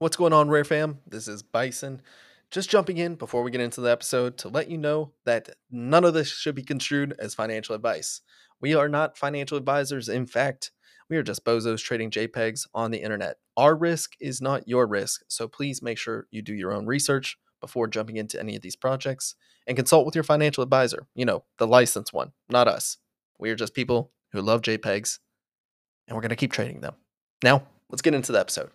What's going on, Rare Fam? This is Bison. Just jumping in before we get into the episode to let you know that none of this should be construed as financial advice. We are not financial advisors. In fact, we are just bozos trading JPEGs on the internet. Our risk is not your risk, so please make sure you do your own research before jumping into any of these projects and consult with your financial advisor. You know, the licensed one, not us. We are just people who love JPEGs and we're going to keep trading them. Now, let's get into the episode.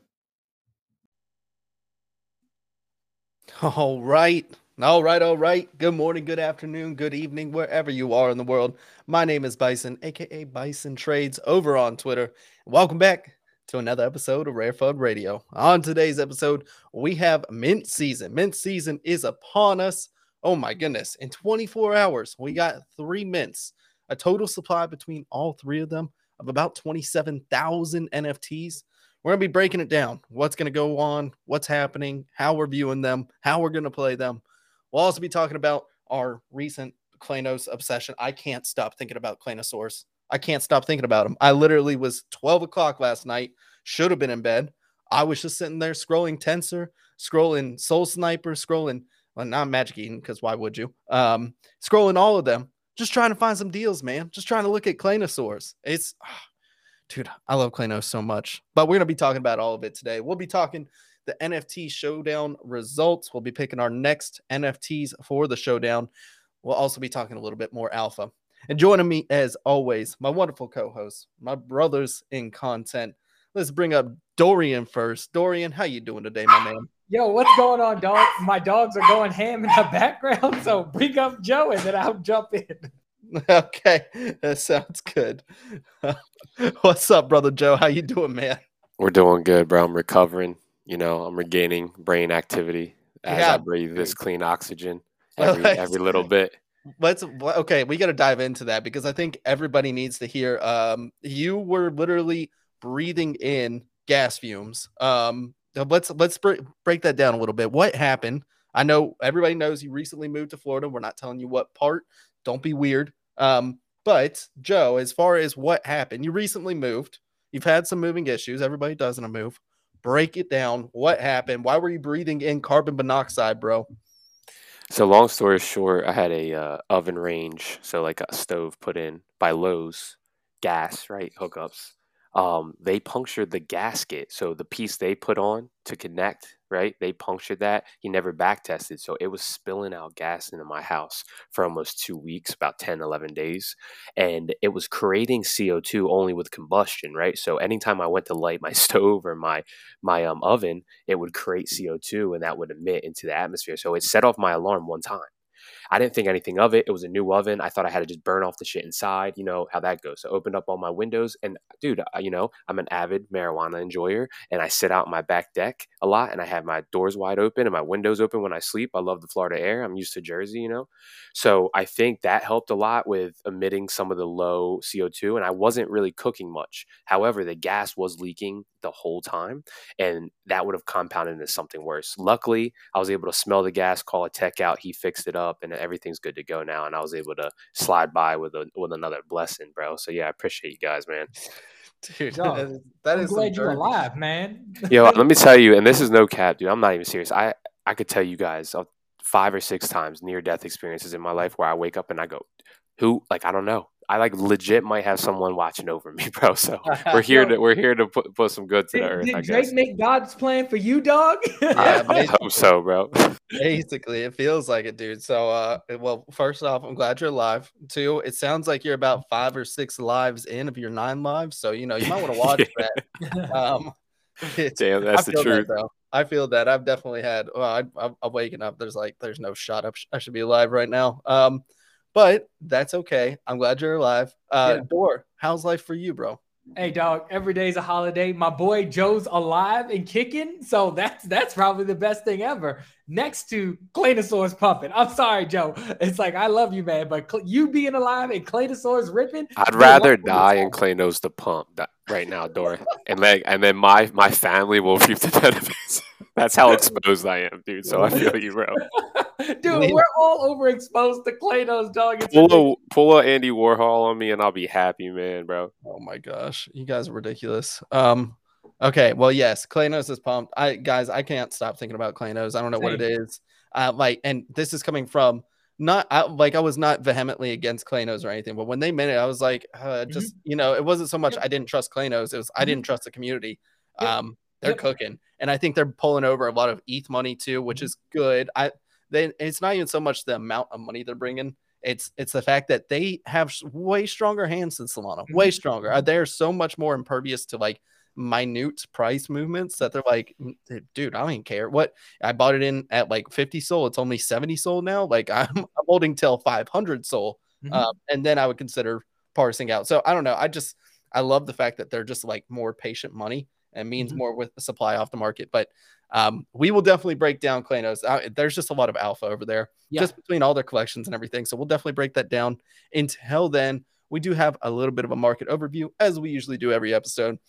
All right. All right. All right. Good morning, good afternoon, good evening, wherever you are in the world. My name is Bison, aka Bison Trades, over on Twitter. Welcome back to another episode of RareFUD Radio. On today's episode, we have mint season. Mint season is upon us. Oh my goodness. In 24 hours, we got three mints, a total supply between all three of them of about 27,000 NFTs. We're going to be breaking it down. What's going to go on, what's happening, how we're viewing them, how we're going to play them. We'll also be talking about our recent Claynos obsession. I can't stop thinking about Claynosaurus. I can't stop thinking about him. I literally was 12 o'clock last night, should have been in bed. I was just sitting there scrolling Tensor, scrolling SolSniper, scrolling, well, not Magic Eden, because why would you? Um, scrolling all of them, just trying to find some deals, man. Just trying to look at Claynosaurus. It's, oh, dude, I love Claynos so much. But we're to be talking about all of it today. We'll be talking the NFT showdown results. We'll be picking our next NFTs for the showdown. We'll also be talking a little bit more alpha. And joining me as always, my wonderful co-hosts, my brothers in content. Let's bring up Dorian first. Dorian, how you doing today, my man? Yo, what's going on, dog? My dogs are going ham in the background, so bring up Joe and then I'll jump in. Okay, that sounds good. What's up, brother Joe? How you doing, man? We're doing good, bro. I'm recovering. You know, I'm regaining brain activity as Yeah. I breathe this clean oxygen every every little bit. Let's okay. We got to dive into that because I think everybody needs to hear. Um, you were literally breathing in gas fumes. Um, let's let's break break that down a little bit. What happened? I know everybody knows you recently moved to Florida. We're not telling you what part. Don't be weird. Um, but Joe, as far as what happened, you recently moved. You've had some moving issues. Everybody does in a move. Break it down. What happened? Why were you breathing in carbon monoxide, bro? So long story short, I had a uh, oven range, so like a stove put in by Lowe's, gas right hookups. Um, they punctured the gasket, so the piece they put on to connect, right? They punctured that. He never back tested, so it was spilling out gas into my house for almost two weeks, about 10, 11 days, and it was creating CO2 only with combustion, right? So anytime I went to light my stove or my my um oven, it would create CO2 and that would emit into the atmosphere. So it set off my alarm one time. I didn't think anything of it. It was a new oven. I thought I had to just burn off the shit inside. You know how that goes. So I opened up all my windows, and dude, you know I'm an avid marijuana enjoyer, and I sit out my back deck a lot, and I have my doors wide open and my windows open when I sleep. I love the Florida air. I'm used to Jersey, you know. So I think that helped a lot with emitting some of the low CO2, and I wasn't really cooking much. However, the gas was leaking the whole time, and that would have compounded into something worse. Luckily, I was able to smell the gas, call a tech out. He fixed it up, and everything's good to go now. And I was able to slide by with a with another blessing, bro. So yeah, I appreciate you guys, man. Dude, Yo, that is, that I'm is glad you're alive, man. Yo, let me tell you, and this is no cap, dude. I'm not even serious. I I could tell you guys uh, five or six times near death experiences in my life where I wake up and I go, who? Like I don't know. I like legit might have someone watching over me, bro. So we're here to we're here to put put some good to the earth. did I Drake guess. make God's plan for you, dog? Yeah, I, I hope so, bro. Basically, it feels like it, dude. So, uh, well, first off, I'm glad you're alive. Two, it sounds like you're about five or six lives in of your nine lives. So, you know, you might want to watch that. Um, it's, Damn, I that's the truth. that, though. I feel that. I've definitely had. Well, I, I'm, I'm waking up. There's like, there's no shot up. I should be alive right now. Um, but that's okay. I'm glad you're alive. Uh, Yeah. Dor, how's life for you, bro? hey, dog. Every day's a holiday. My boy Joe's alive and kicking, so that's that's probably the best thing ever. Next to Claynosaurus pumping. I'm sorry, Joe. It's like I love you, man, but Cl- you being alive and Claynosaurus ripping. I'd rather what- what die is and Claynos the pump that, right now, Dora, and like, and then my my family will reap the benefits. That's how exposed I am, dude. So I feel you, bro. Dude, we're all overexposed to Claynos, dog. It's Pull ridiculous. a pull a Andy Warhol on me, and I'll be happy, man, bro. Oh my gosh, you guys are ridiculous. Um, Okay, well, yes, Claynos is pumped. I guys, I can't stop thinking about Claynos. I don't know Same. what it is. Uh, like, and this is coming from not I, like I was not vehemently against Claynos or anything, but when they made it, I was like, uh, just mm-hmm. you know, it wasn't so much yep. I didn't trust Claynos; it was mm-hmm. I didn't trust the community. Yep. Um, they're yep. cooking, and I think they're pulling over a lot of ETH money too, which mm-hmm. is good. I they it's not even so much the amount of money they're bringing; it's it's the fact that they have way stronger hands than Solana, way mm-hmm. stronger. Uh, they're so much more impervious to like minute price movements that they're like, mm, dude, I don't even care. What I bought it in at like 50 SOL, it's only 70 SOL now. Like I'm, I'm holding till 500 SOL, mm-hmm. um, and then I would consider parsing out. So I don't know. I just I love the fact that they're just like more patient money and means mm-hmm. more with the supply off the market. But um, we will definitely break down Claynos. Uh, there's just a lot of alpha over there, yeah. just between all their collections and everything. So we'll definitely break that down. Until then, we do have a little bit of a market overview, as we usually do every episode.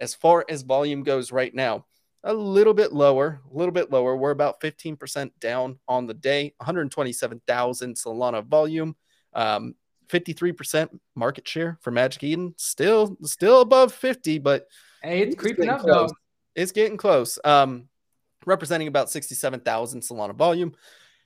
As far as volume goes right now, a little bit lower, a little bit lower. We're about 15% down on the day, 127,000 Solana volume. Um, 53% market share for Magic Eden. Still, still above 50, but hey, it's, it's creeping up close. though. It's getting close. Um, representing about 67,000 Solana volume.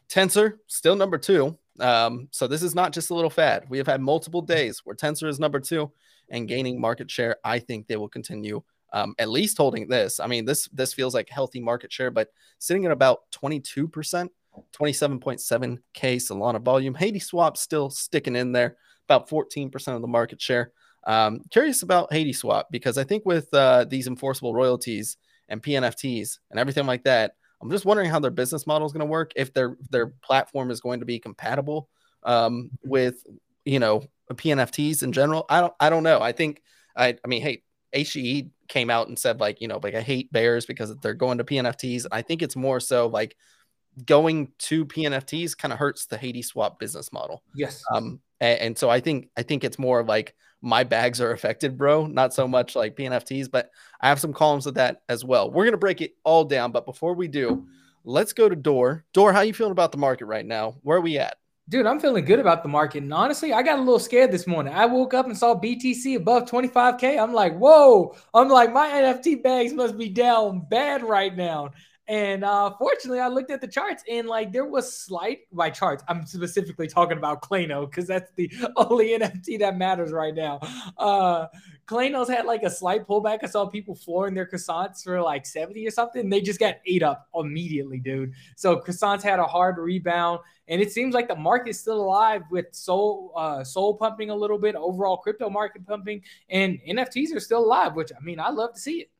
Tensor still number two. Um, so this is not just a little fad. We have had multiple days where Tensor is number two and gaining market share. I think they will continue um, at least holding this. I mean, this this feels like healthy market share, but sitting at about 22%, 27.7k Solana volume. Hadeswap still sticking in there, about 14% of the market share. Um, curious about Hadeswap because I think with uh, these enforceable royalties and PNFTs and everything like that, I'm just wondering how their business model is going to work. If their their platform is going to be compatible um, with you know PNFTs in general. I don't I don't know. I think I I mean, hey, HGE came out and said like, you know, like I hate bears because they're going to PNFTs. I think it's more so like going to PNFTs kind of hurts the Hadeswap business model. Yes. Um and, and so I think I think it's more like my bags are affected, bro. Not so much like PNFTs, but I have some columns of that as well. We're gonna break it all down, but before we do, let's go to Door. Door, how you feeling about the market right now? Where are we at? Dude, I'm feeling good about the market. And honestly, I got a little scared this morning. I woke up and saw BTC above 25K. I'm like, whoa. I'm like, my NFT bags must be down bad right now. And uh, fortunately, I looked at the charts and like there was slight by charts. I'm specifically talking about Clayno because that's the only NFT that matters right now. Uh, Clayno's had like a slight pullback. I saw people flooring their croissants for like 70 or something. They just got ate up immediately, dude. So croissants had a hard rebound, and it seems like the market's still alive with SOL uh, SOL pumping a little bit, overall crypto market pumping, and NFTs are still alive. Which I mean, I love to see it.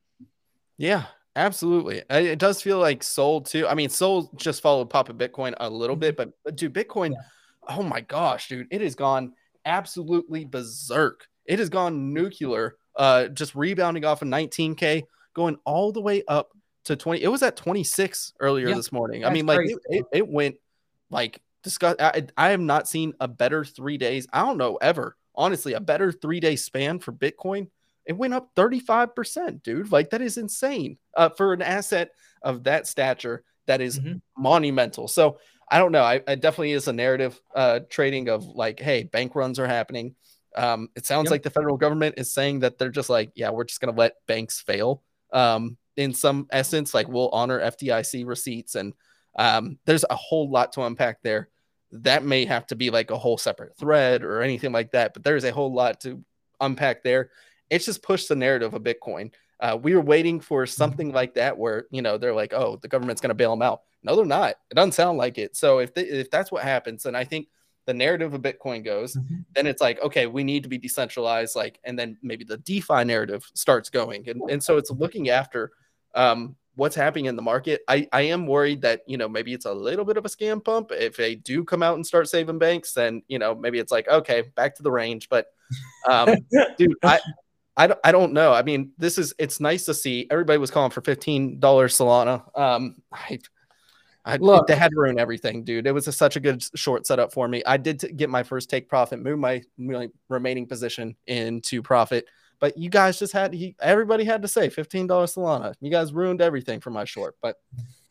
Yeah, absolutely. It does feel like SOL too. I mean, SOL just followed Papa Bitcoin a little bit, mm-hmm. but, but dude, Bitcoin. Yeah. Oh my gosh, dude, it has gone absolutely berserk it has gone nuclear, uh, just rebounding off of 19K, going all the way up to 20. It was at 26 earlier yeah, this morning. I mean, like it, it, it, went like discuss. I, I have not seen a better three days. I don't know ever, honestly, a better three day span for Bitcoin. It went up 35%, dude. Like that is insane uh, for an asset of that stature. That is mm-hmm. monumental. So I don't know. I, I definitely is a narrative uh, trading of like, hey, bank runs are happening. Um, it sounds yep. like the federal government is saying that they're just like, yeah, we're just going to let banks fail. Um, in some essence, like we'll honor FDIC receipts, and um, there's a whole lot to unpack there. That may have to be like a whole separate thread or anything like that, but there's a whole lot to unpack there. It's just pushed the narrative of Bitcoin. Uh, we were waiting for something like that where you know they're like, oh, the government's going to bail them out. No, they're not. It doesn't sound like it. So if they, if that's what happens, then I think the narrative of Bitcoin goes, mm-hmm. then it's like, okay, we need to be decentralized, like, and then maybe the DeFi narrative starts going. And, and so it's looking after um, what's happening in the market. I, I am worried that, you know, maybe it's a little bit of a scam pump. If they do come out and start saving banks, then, you know, maybe it's like, okay, back to the range. But um, dude, I, I don't, I don't know. I mean, this is, it's nice to see everybody was calling for $15 Solana. Um, I, I, Look, they had to ruin everything, dude. It was a, such a good short setup for me. I did t- get my first take profit, move my, my remaining position into profit, but you guys just had he, everybody had to say fifteen dollars Solana. You guys ruined everything for my short. But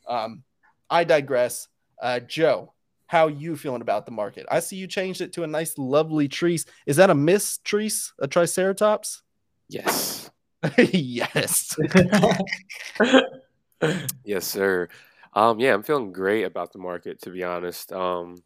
um, I digress. Uh, Joe, how you feeling about the market? I see you changed it to a nice, lovely trees. Is that a miss trees, a triceratops? Yes. yes. yes, sir. Um, yeah, I'm feeling great about the market to be honest. Um,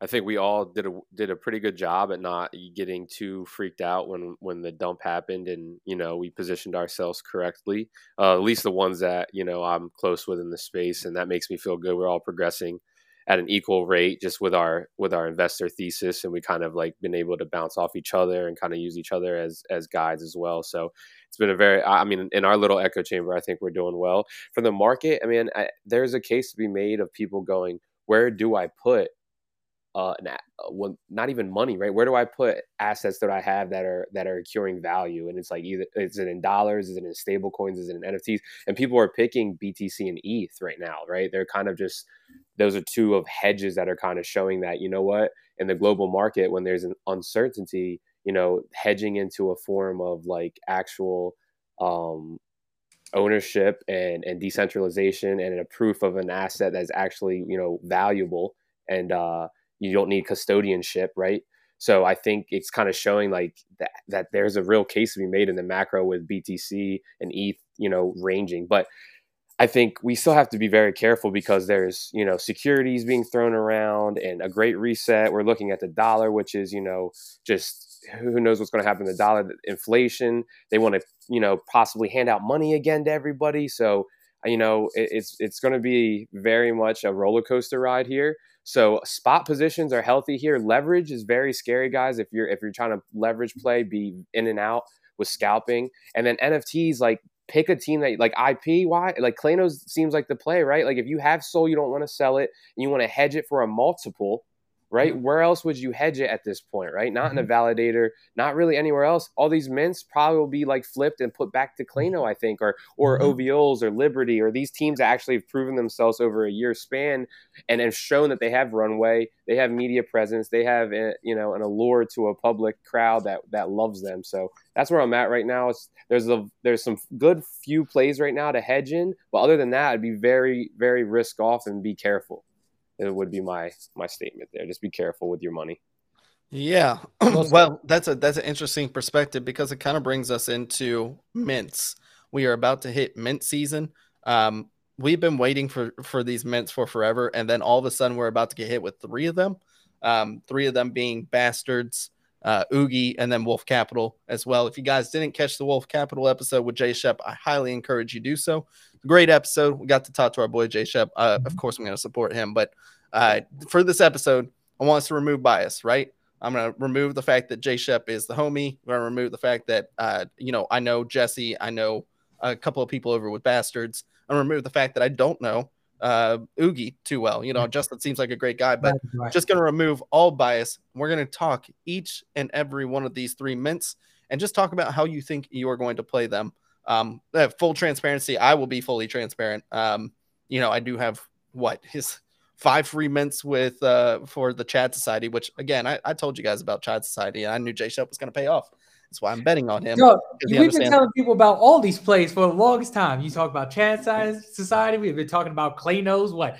I think we all did a did a pretty good job at not getting too freaked out when when the dump happened, and you know we positioned ourselves correctly. Uh, at least the ones that you know I'm close with in the space, and that makes me feel good. We're all progressing at an equal rate, just with our with our investor thesis, and we kind of like been able to bounce off each other and kind of use each other as as guides as well. So it's been a very i mean in our little echo chamber i think we're doing well for the market i mean I, there's a case to be made of people going where do i put uh, an, uh, well, not even money, right? Where do I put assets that I have that are that are accruing value? And it's like either is it in dollars, is it in stable coins, is it in NFTs? And people are picking BTC and ETH right now, right? They're kind of just those are two of hedges that are kind of showing that you know what in the global market when there's an uncertainty, you know, hedging into a form of like actual um, ownership and and decentralization and a proof of an asset that's actually you know valuable and uh you don't need custodianship, right? So I think it's kind of showing like that that there's a real case to be made in the macro with BTC and ETH, you know, ranging. But I think we still have to be very careful because there's, you know, securities being thrown around and a great reset. We're looking at the dollar, which is, you know, just who knows what's going to happen to the dollar, inflation. They want to, you know, possibly hand out money again to everybody. So, you know, it, it's it's going to be very much a roller coaster ride here. So spot positions are healthy here. Leverage is very scary, guys. If you're if you're trying to leverage play, be in and out with scalping. And then NFTs, like pick a team that like IP. Why? Like Claynos seems like the play, right? Like if you have SOL, you don't want to sell it, and you want to hedge it for a multiple right? Mm-hmm. Where else would you hedge it at this point, right? Not in a mm-hmm. validator, not really anywhere else. All these mints probably will be like flipped and put back to mm-hmm. I think, or or mm-hmm. OVOs or Liberty or these teams that actually have proven themselves over a year span and have shown that they have runway, they have media presence, they have a, eh, you know an allure to a public crowd that that loves them. So that's where I'm at right now. It's there's a there's some good few plays right now to hedge in, but other than that, I'd be very very risk off and be careful it would be my my statement there. Just be careful with your money. Yeah. well, that's a that's an interesting perspective because it kind of brings us into mints. We are about to hit mint season. Um, we've been waiting for for these mints for forever, and then all of a sudden we're about to get hit with three of them. Um, three of them being bastards, uh, Oogy, and then Wolf Capital as well. If you guys didn't catch the Wolf Capital episode with Jay Shep, I highly encourage you do so great episode. We got to talk to our boy Jay Shep. Uh, of course, I'm going to support him, but uh, for this episode, I want us to remove bias, right? I'm going to remove the fact that Jay Shep is the homie. I'm going to remove the fact that, uh, you know, I know Jesse. I know a couple of people over with Bastards. I'm going to remove the fact that I don't know uh, Oogy too well. You know, Justin seems like a great guy, but right. just going to remove all bias. We're going to talk each and every one of these three mints and just talk about how you think you are going to play them. Um, uh, full transparency, I will be fully transparent. Um, you know, I do have what his five free mints with uh for the Chad Society, which again I, I told you guys about Chad Society. And I knew Jay Shep was gonna pay off. That's why I'm betting on him. Yo, we've been telling people about all these plays for the longest time. You talk about Chad Society. We've been talking about Claynos what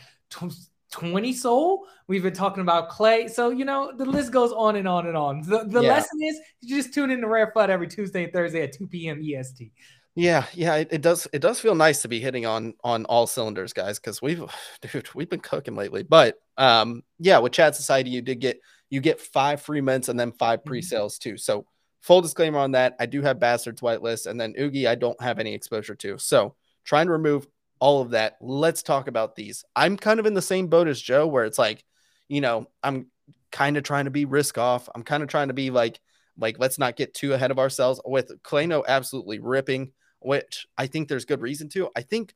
20 SOL. We've been talking about Clay. So, you know, the list goes on and on and on. The, the yeah. lesson is you just tune in to Rare FUD every Tuesday and Thursday at 2 p.m. EST. Yeah, yeah, it, it, does. It does feel nice to be hitting on on all cylinders, guys, because we've, dude, we've been cooking lately. But um, yeah, with Chad Society, you did get you get five free mints and then 5 mm-hmm. pre-sales too. So full disclaimer on that, I do have Bastards whitelist, and then Oogy, I don't have any exposure to. So trying to remove all of that. Let's talk about these. I'm kind of in the same boat as Joe, where it's like, you know, I'm kind of trying to be risk off. I'm kind of trying to be like, like let's not get too ahead of ourselves. With Clayno absolutely ripping which I think there's good reason to. I think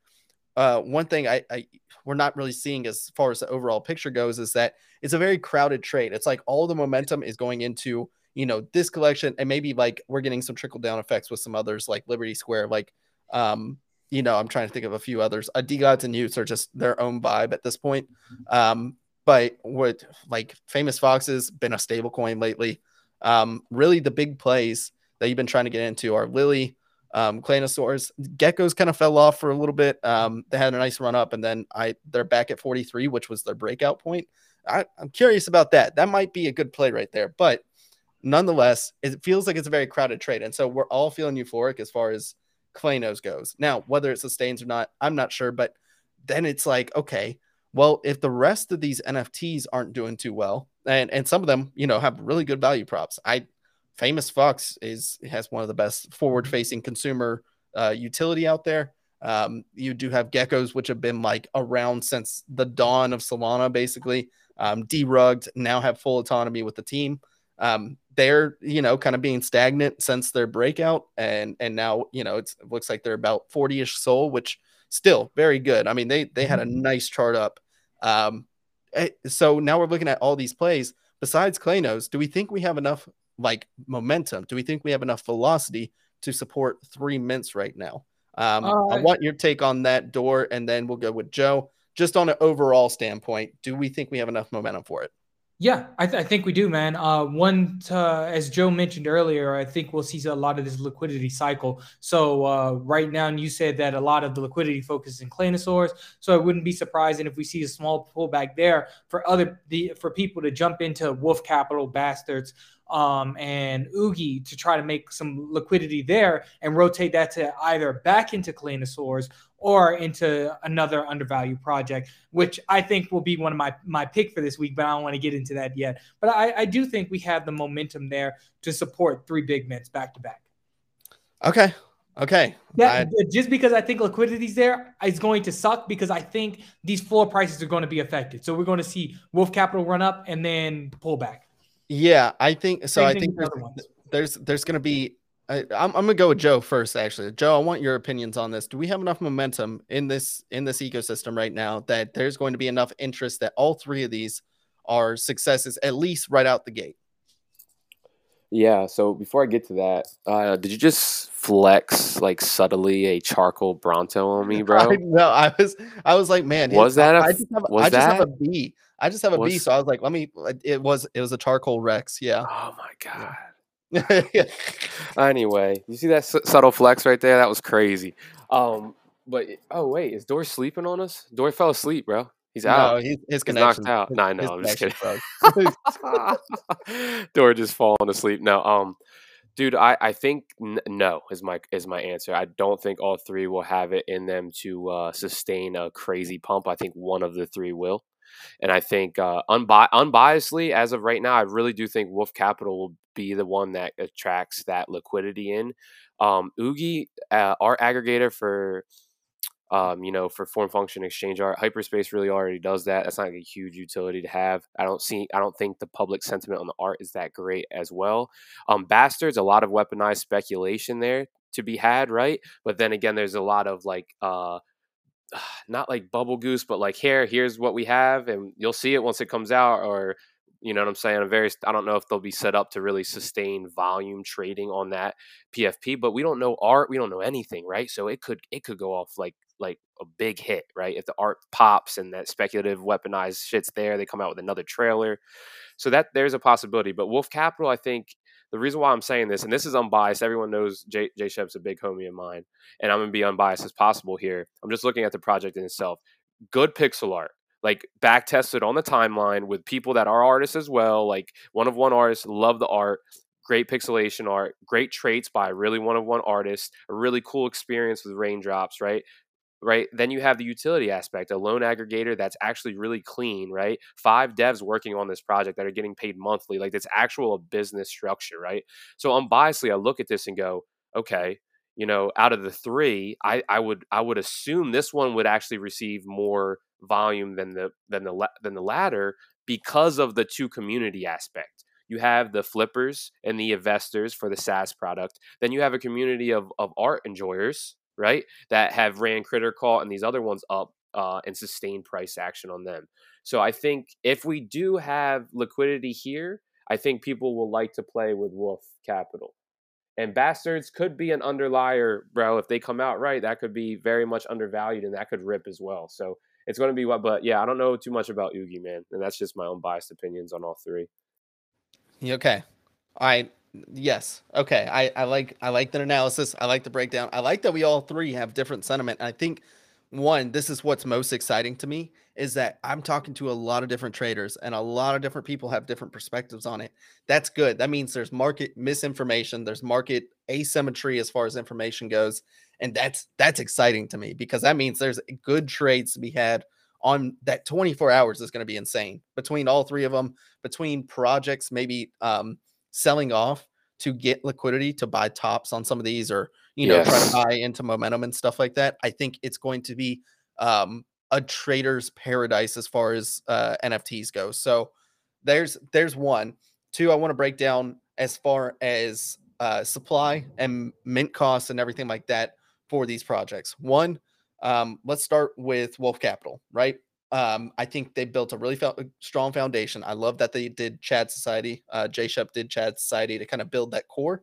uh, one thing I, I we're not really seeing as far as the overall picture goes is that it's a very crowded trade. It's like all the momentum is going into you know this collection, and maybe like we're getting some trickle down effects with some others like Liberty Square, like um you know I'm trying to think of a few others. Uh, DeGods and y00ts are just their own vibe at this point. Um, but what like famous foxes been a stable coin lately. Um, really the big plays that you've been trying to get into are Lily, um, Claynosaurs. Geckos kind of fell off for a little bit. Um, they had a nice run up, and then I they're back at 43, which was their breakout point. I, I'm curious about that. That might be a good play right there, but nonetheless, it feels like it's a very crowded trade, and so we're all feeling euphoric as far as Claynos goes. Now, whether it sustains or not, I'm not sure. But then it's like, okay, well, if the rest of these NFTs aren't doing too well, and and some of them, you know, have really good value props. I famous Fox is has one of the best forward facing consumer uh, utility out there. Um, you do have geckos, which have been like around since the dawn of Solana, basically. Um, derugged now have full autonomy with the team. Um, they're you know kind of being stagnant since their breakout, and and now you know it looks like they're about 40ish SOL, which still very good. I mean they they had a mm-hmm. nice chart up. Um, eh, so now we're looking at all these plays. Besides Claynos, do we think we have enough like momentum? Do we think we have enough velocity to support three mints right now? Um, uh, I want your take on that door, and then we'll go with Joe. Just on an overall standpoint, do we think we have enough momentum for it? Yeah, I, th- I think we do, man. Uh, one, to, as Joe mentioned earlier, I think we'll see a lot of this liquidity cycle. So uh, right now, and you said that a lot of the liquidity focuses in Claynosaurus. So it wouldn't be surprising if we see a small pullback there for other the for people to jump into Wolf Capital bastards um, and Oogy to try to make some liquidity there and rotate that to either back into Claynosaurus or into another undervalued project, which I think will be one of my my pick for this week. But I don't want to get into that yet. But I, I do think we have the momentum there to support three big mints back to back. Okay. Okay. Yeah, I... just because I think liquidity's there is going to suck because I think these floor prices are going to be affected. So we're going to see Wolf Capital run up and then pull back. Yeah, I think so. Same I think there's, there's, there's going to be. I, I'm, I'm gonna go with Joe first. Actually, Joe, I want your opinions on this. Do we have enough momentum in this in this ecosystem right now that there's going to be enough interest that all three of these are successes at least right out the gate? Yeah. So before I get to that, uh, did you just flex like subtly a charcoal Bronto on me, bro? no, I was I was like, man, was that a, I just have, was I just that? have a B. I just have a a B, so I was like, let me. It was it was a charcoal Rex, yeah. Oh my god. Yeah. anyway, you see that s- subtle flex right there? That was crazy. Um, but oh wait, is Dory sleeping on us? Dory fell asleep, bro. He's out. No, he, his connection. knocked out. No, I know. I'm just kidding. Dory just falling asleep. No, um, dude, I I think n- no is my is my answer. I don't think all three will have it in them to uh, sustain a crazy pump. I think one of the three will. And I think uh, unbi- unbiasedly, as of right now, I really do think Wolf Capital will be the one that attracts that liquidity in. Um, Oogy, uh, our aggregator for um, you know, for form function exchange art, hyperspace really already does that. That's not like a huge utility to have. I don't see, I don't think the public sentiment on the art is that great as well. Um, Bastards, a lot of weaponized speculation there to be had, right? But then again, there's a lot of like uh, not like bubble goose, but like here, here's what we have, and you'll see it once it comes out, or you know what I'm saying? A very, I don't know if they'll be set up to really sustain volume trading on that PFP, but we don't know art, we don't know anything, right? So it could it could go off like like a big hit, right? If the art pops and that speculative weaponized shit's there, they come out with another trailer. So that there's a possibility. But Wolf Capital, I think the reason why I'm saying this, and this is unbiased, everyone knows Jay, Jay Shep's a big homie of mine, and I'm gonna be unbiased as possible here. I'm just looking at the project in itself. Good pixel art, like back tested on the timeline with people that are artists as well, like one of one artists, love the art, great pixelation art, great traits by really one of one artist, a really cool experience with raindrops, right? Right? Then you have the utility aspect, a loan aggregator that's actually really clean, right? Five devs working on this project that are getting paid monthly, like it's actual a business structure, right? So unbiasedly, I look at this and go, okay, you know, out of the three, I, I would I would assume this one would actually receive more volume than the than the than the latter because of the two community aspect. You have the flippers and the investors for the SaaS product. Then you have a community of, of art enjoyers, right? That have ran Critter Call and these other ones up uh, and sustained price action on them. So I think if we do have liquidity here, I think people will like to play with Wolf Capital. And Bastards could be an underlier, bro. If they come out right, that could be very much undervalued and that could rip as well. So it's going to be what, but yeah, I don't know too much about Oogy, man. And that's just my own biased opinions on all three. Okay. All right. Yes. Okay. I, I like I like the analysis. I like the breakdown. I like that we all three have different sentiment. I think one, this is what's most exciting to me is that I'm talking to a lot of different traders and a lot of different people have different perspectives on it. That's good. That means there's market misinformation, there's market asymmetry as far as information goes. And that's that's exciting to me because that means there's good trades to be had on that 24 hours is going to be insane between all three of them, between projects, maybe um, selling off to get liquidity to buy tops on some of these or, you know, yes. try to buy into momentum and stuff like that. I think it's going to be um, a trader's paradise as far as uh, NFTs go. So there's there's one. Two, I want to break down as far as uh, supply and mint costs and everything like that for these projects. One, um, let's start with Wolf Capital, right? Um, I think they built a really fo- strong foundation. I love that they did Chad Society. Uh, Jay Shep did Chad Society to kind of build that core,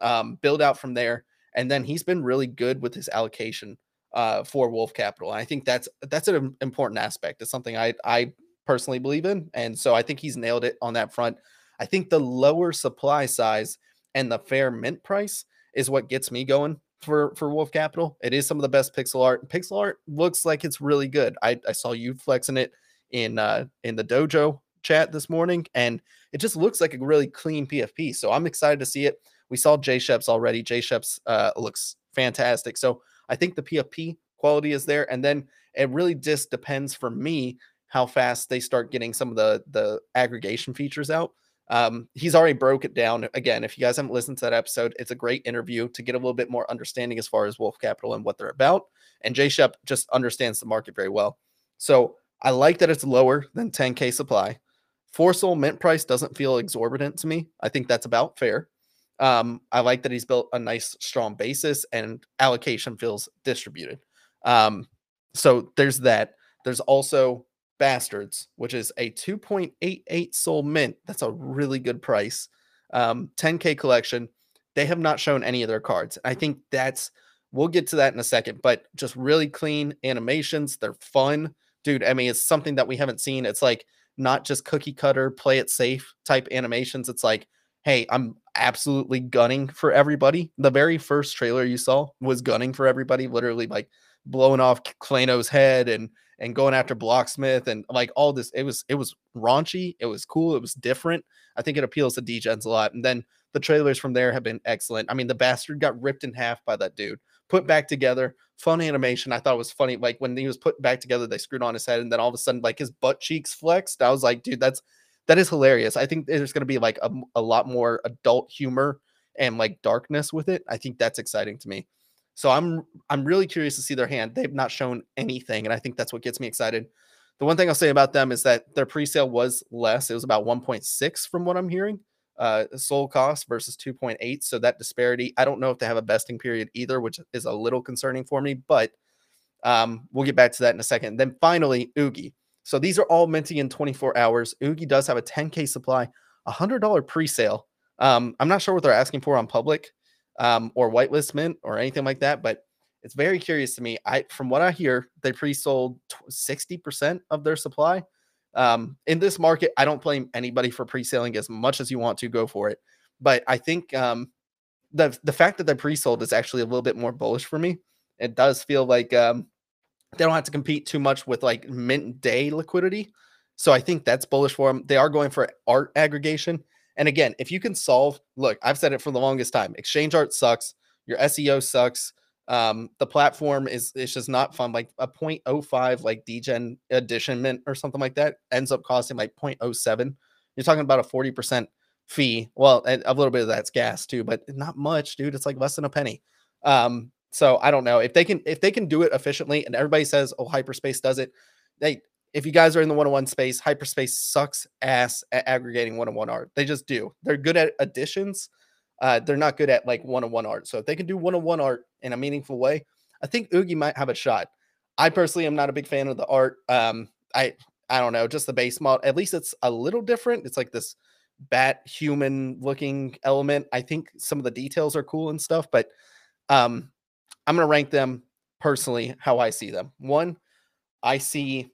um, build out from there. And then he's been really good with his allocation uh, for Wolf Capital. And I think that's that's an important aspect. It's something I I personally believe in, and so I think he's nailed it on that front. I think the lower supply size and the fair mint price is what gets me going for for Wolf Capital. It is some of the best pixel art. Pixel art looks like it's really good. I, I saw you flexing it in uh in the dojo chat this morning, and it just looks like a really clean PFP. So I'm excited to see it. We saw J Sheps already. J Sheps uh, looks fantastic. So I think the PFP quality is there, and then it really just depends for me how fast they start getting some of the the aggregation features out. Um, he's already broke it down. Again, if you guys haven't listened to that episode, it's a great interview to get a little bit more understanding as far as Wolf Capital and what they're about. And Jay Shep just understands the market very well. So I like that it's lower than 10K supply. Four SOL mint price doesn't feel exorbitant to me. I think that's about fair. Um, I like that he's built a nice, strong basis and allocation feels distributed. Um, so there's that. There's also Bastards, which is a 2.88 SOL mint. That's a really good price. Um, 10K collection. They have not shown any of their cards. I think that's, we'll get to that in a second, but just really clean animations. They're fun. Dude, I mean, it's something that we haven't seen. It's like not just cookie cutter, play it safe type animations. It's like, hey, I'm absolutely gunning for everybody. The very first trailer you saw was gunning for everybody, literally like blowing off Clayno's head and and going after Blocksmith and like all this. It was it was raunchy. It was cool. It was different. I think it appeals to DGens a lot. And then the trailers from there have been excellent. I mean, the bastard got ripped in half by that dude, put back together. Fun animation. I thought it was funny. Like when he was put back together, they screwed on his head, and then all of a sudden, like his butt cheeks flexed. I was like, dude, that's that is hilarious. I think there's going to be like a, a lot more adult humor and like darkness with it. I think that's exciting to me. So I'm I'm really curious to see their hand. They've not shown anything, and I think that's what gets me excited. The one thing I'll say about them is that their pre-sale was less. It was about 1.6 from what I'm hearing. Uh, sold cost versus 2.8. So that disparity, I don't know if they have a vesting period either, which is a little concerning for me, but um, we'll get back to that in a second. Then finally, Oogy. So these are all minting in 24 hours. Oogy does have a 10K supply, a $100 pre-sale. Um, I'm not sure what they're asking for on public um, or whitelist mint or anything like that. But it's very curious to me. I, from what I hear, they pre-sold sixty percent of their supply. Um, in this market, I don't blame anybody for pre-selling as much as you want to go for it. But I think um, the the fact that they pre-sold is actually a little bit more bullish for me. It does feel like um, they don't have to compete too much with like mint day liquidity. So I think that's bullish for them. They are going for art aggregation. And again, if you can solve, look, I've said it for the longest time. Exchange art sucks. Your SEO sucks. Um, the platform is it's just not fun. Like a 0.05 like DGen edition mint or something like that ends up costing like 0.07. You're talking about a 40% fee. Well, and a little bit of that's gas too, but not much, dude. It's like less than a penny. Um, so I don't know if they can if they can do it efficiently and everybody says, oh, hyperspace does it. They if you guys are in the one-on-one space, hyperspace sucks ass at aggregating one-on-one art. They just do. They're good at additions. Uh, they're not good at like one-on-one art. So if they can do one-on-one art in a meaningful way, I think Oogy might have a shot. I personally am not a big fan of the art. Um, I I don't know, just the base model. At least it's a little different. It's like this bat human looking element. I think some of the details are cool and stuff, but um, I'm gonna rank them personally how I see them. One, I see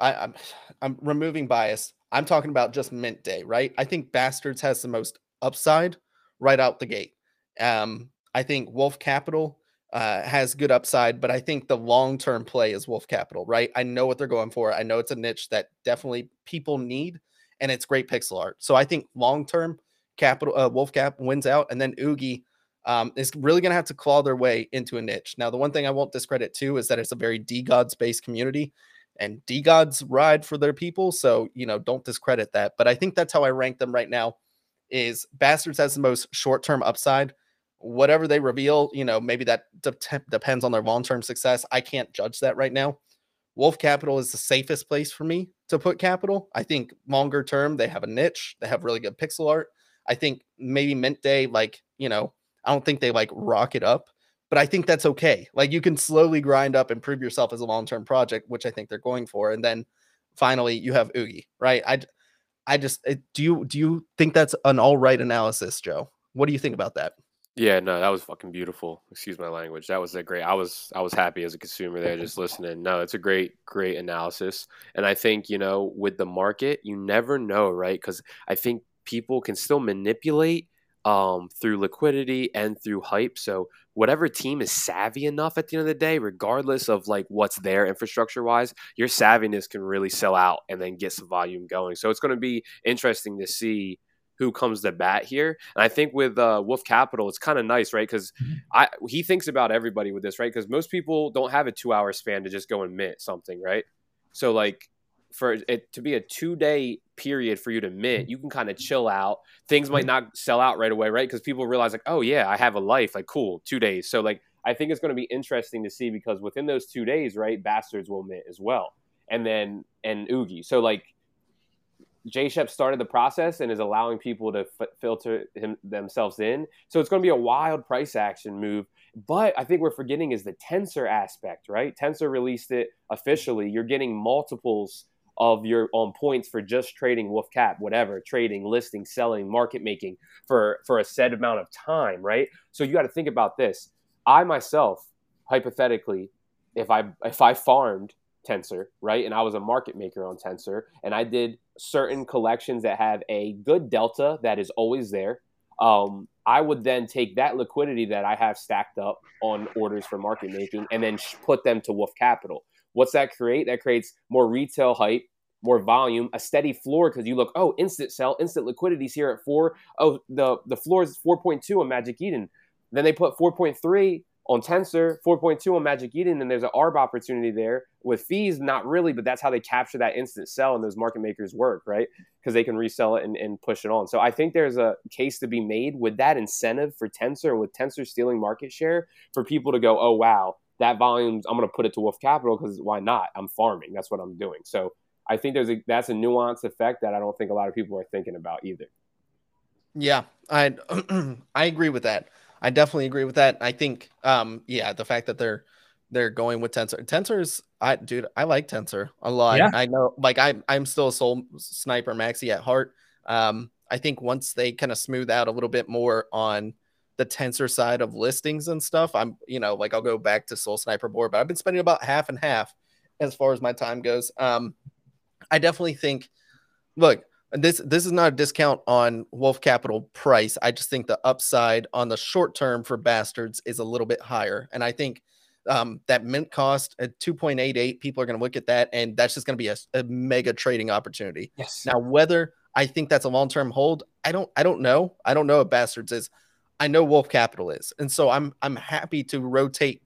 I, I'm I'm removing bias. I'm talking about just mint day, right? I think Bastards has the most upside right out the gate. Um, I think Wolf Capital uh, has good upside, but I think the long term play is Wolf Capital, right? I know what they're going for. I know it's a niche that definitely people need, and it's great pixel art. So I think long term, Capital uh, Wolf Cap wins out, and then Oogy. um, is really going to have to claw their way into a niche. Now, the one thing I won't discredit too is that it's a very DeGods based community and DeGods ride for their people. So, you know, don't discredit that. But I think that's how I rank them right now is Bastards has the most short term upside. Whatever they reveal, you know, maybe that de- depends on their long term success. I can't judge that right now. Wolf Capital is the safest place for me to put capital. I think longer term, they have a niche, they have really good pixel art. I think maybe Mint Day, like, you know, I don't think they like rock it up, but I think that's okay. Like you can slowly grind up and prove yourself as a long term project, which I think they're going for. And then finally, you have Oogy, right? I, I just eh, do you do you think that's an all right analysis, Joe? What do you think about that? Yeah, no, that was fucking beautiful. Excuse my language. That was a great. I was I was happy as a consumer there just listening. No, it's a great great analysis. And I think, you know, with the market, you never know, right? Cuz I think people can still manipulate um, through liquidity and through hype. So whatever team is savvy enough at the end of the day, regardless of like what's there infrastructure wise, your savviness can really sell out and then get some volume going. So it's going to be interesting to see who comes to bat here. And I think with uh, Wolf Capital, it's kind of nice, right? Because mm-hmm. I he thinks about everybody with this, right? Because most people don't have a two hour span to just go and mint something, right? So like for it to be a two day period for you to mint, you can kind of chill out. Things might not sell out right away, right? Because people realize like, oh yeah, I have a life. Like, cool, two days. So like, I think it's going to be interesting to see because within those two days, right, bastards will mint as well, and then and Oogy. So like, Jay Shep started the process and is allowing people to f- filter him, themselves in. So it's going to be a wild price action move. But I think we're forgetting is the tensor aspect, right? Tensor released it officially. You're getting multiples of your on points for just trading wolf cap whatever trading listing selling market making for for a set amount of time right? So you got to think about this. I myself hypothetically if i if i farmed tensor right and i was a market maker on tensor and i did certain collections that have a good delta that is always there um, i would then take that liquidity that i have stacked up on orders for market making and then put them to wolf capital What's that create? That creates more retail hype, more volume, a steady floor because you look, oh, instant sell, instant liquidities here at four. Oh, the the floor is 4.2 on Magic Eden. Then they put 4.3 on Tensor, 4.2 on Magic Eden, and there's an ARB opportunity there with fees, not really, but that's how they capture that instant sell and those market makers work, right? Because they can resell it and, and push it on. So I think there's a case to be made with that incentive for Tensor and with Tensor stealing market share for people to go, oh, wow, that volume, I'm going to put it to Wolf Capital because why not? I'm farming. That's what I'm doing. So I think there's a that's a nuanced effect that I don't think a lot of people are thinking about either. Yeah, I I agree with that. I definitely agree with that. I think, um, yeah, the fact that they're they're going with Tensor. Tensor's, I dude, I like Tensor a lot. Yeah. I know, like I I'm still a Soul Sniper Maxi at heart. Um, I think once they kind of smooth out a little bit more on the tensor side of listings and stuff. I'm, you know, like I'll go back to SolSniper board, but I've been spending about half and half as far as my time goes. Um, I definitely think, look, this this is not a discount on Wolf Capital price. I just think the upside on the short term for Bastards is a little bit higher, and I think um, that mint cost at 2.88, people are going to look at that, and that's just going to be a, a mega trading opportunity. Yes. Now, whether I think that's a long term hold, I don't I don't know. I don't know if Bastards is. I know Wolf Capital is. And so I'm I'm happy to rotate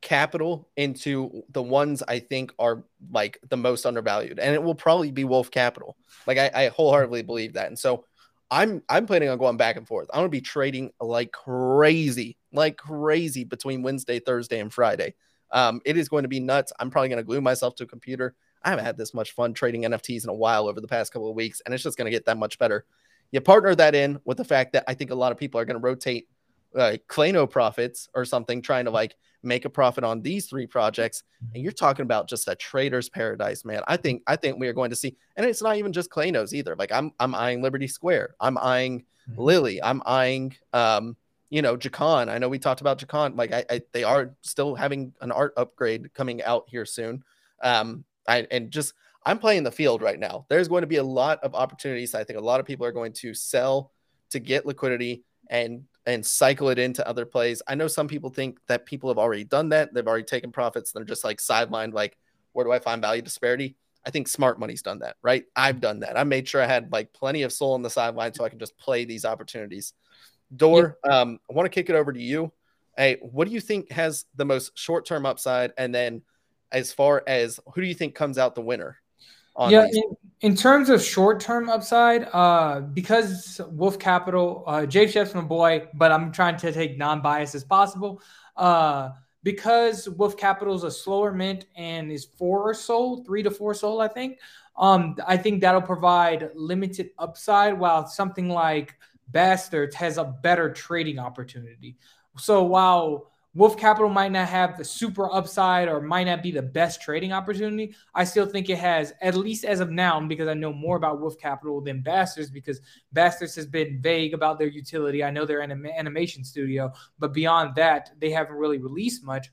capital into the ones I think are like the most undervalued. And it will probably be Wolf Capital. Like I, I wholeheartedly believe that. And so I'm I'm planning on going back and forth. I'm gonna be trading like crazy, like crazy between Wednesday, Thursday, and Friday. Um, it is going to be nuts. I'm probably gonna glue myself to a computer. I haven't had this much fun trading NFTs in a while over the past couple of weeks, and it's just gonna get that much better. You partner that in with the fact that I think a lot of people are going to rotate uh, profits or something, trying to like make a profit on these three projects. And you're talking about just a trader's paradise, man. I think I think we are going to see, and it's not even just Claynos either. Like I'm I'm eyeing Liberty Square, I'm eyeing mm-hmm. Lily, I'm eyeing um, you know, Jakan. I know we talked about Jakan. Like I, I, they are still having an art upgrade coming out here soon. Um, I and just I'm playing the field right now. There's going to be a lot of opportunities. I think a lot of people are going to sell to get liquidity and and cycle it into other plays. I know some people think that people have already done that. They've already taken profits. They're just like sidelined, like, where do I find value disparity? I think smart money's done that, right? I've done that. I made sure I had like plenty of SOL on the sideline so I can just play these opportunities. Door, yeah. um, I want to kick it over to you. Hey, what do you think has the most short term upside? And then as far as who do you think comes out the winner? Yeah, in, in, terms of short term upside, uh, because Wolf Capital, uh, Jay Shep's my boy, but I'm trying to take non bias as possible. Uh, because Wolf Capital is a slower mint and is four sold, three to four sold, I think. Um, I think that'll provide limited upside, while something like Bastards has a better trading opportunity. So while Wolf Capital might not have the super upside or might not be the best trading opportunity. I still think it has, at least as of now, because I know more about Wolf Capital than Bastards, because Bastards has been vague about their utility. I know they're an animation studio, but beyond that, they haven't really released much.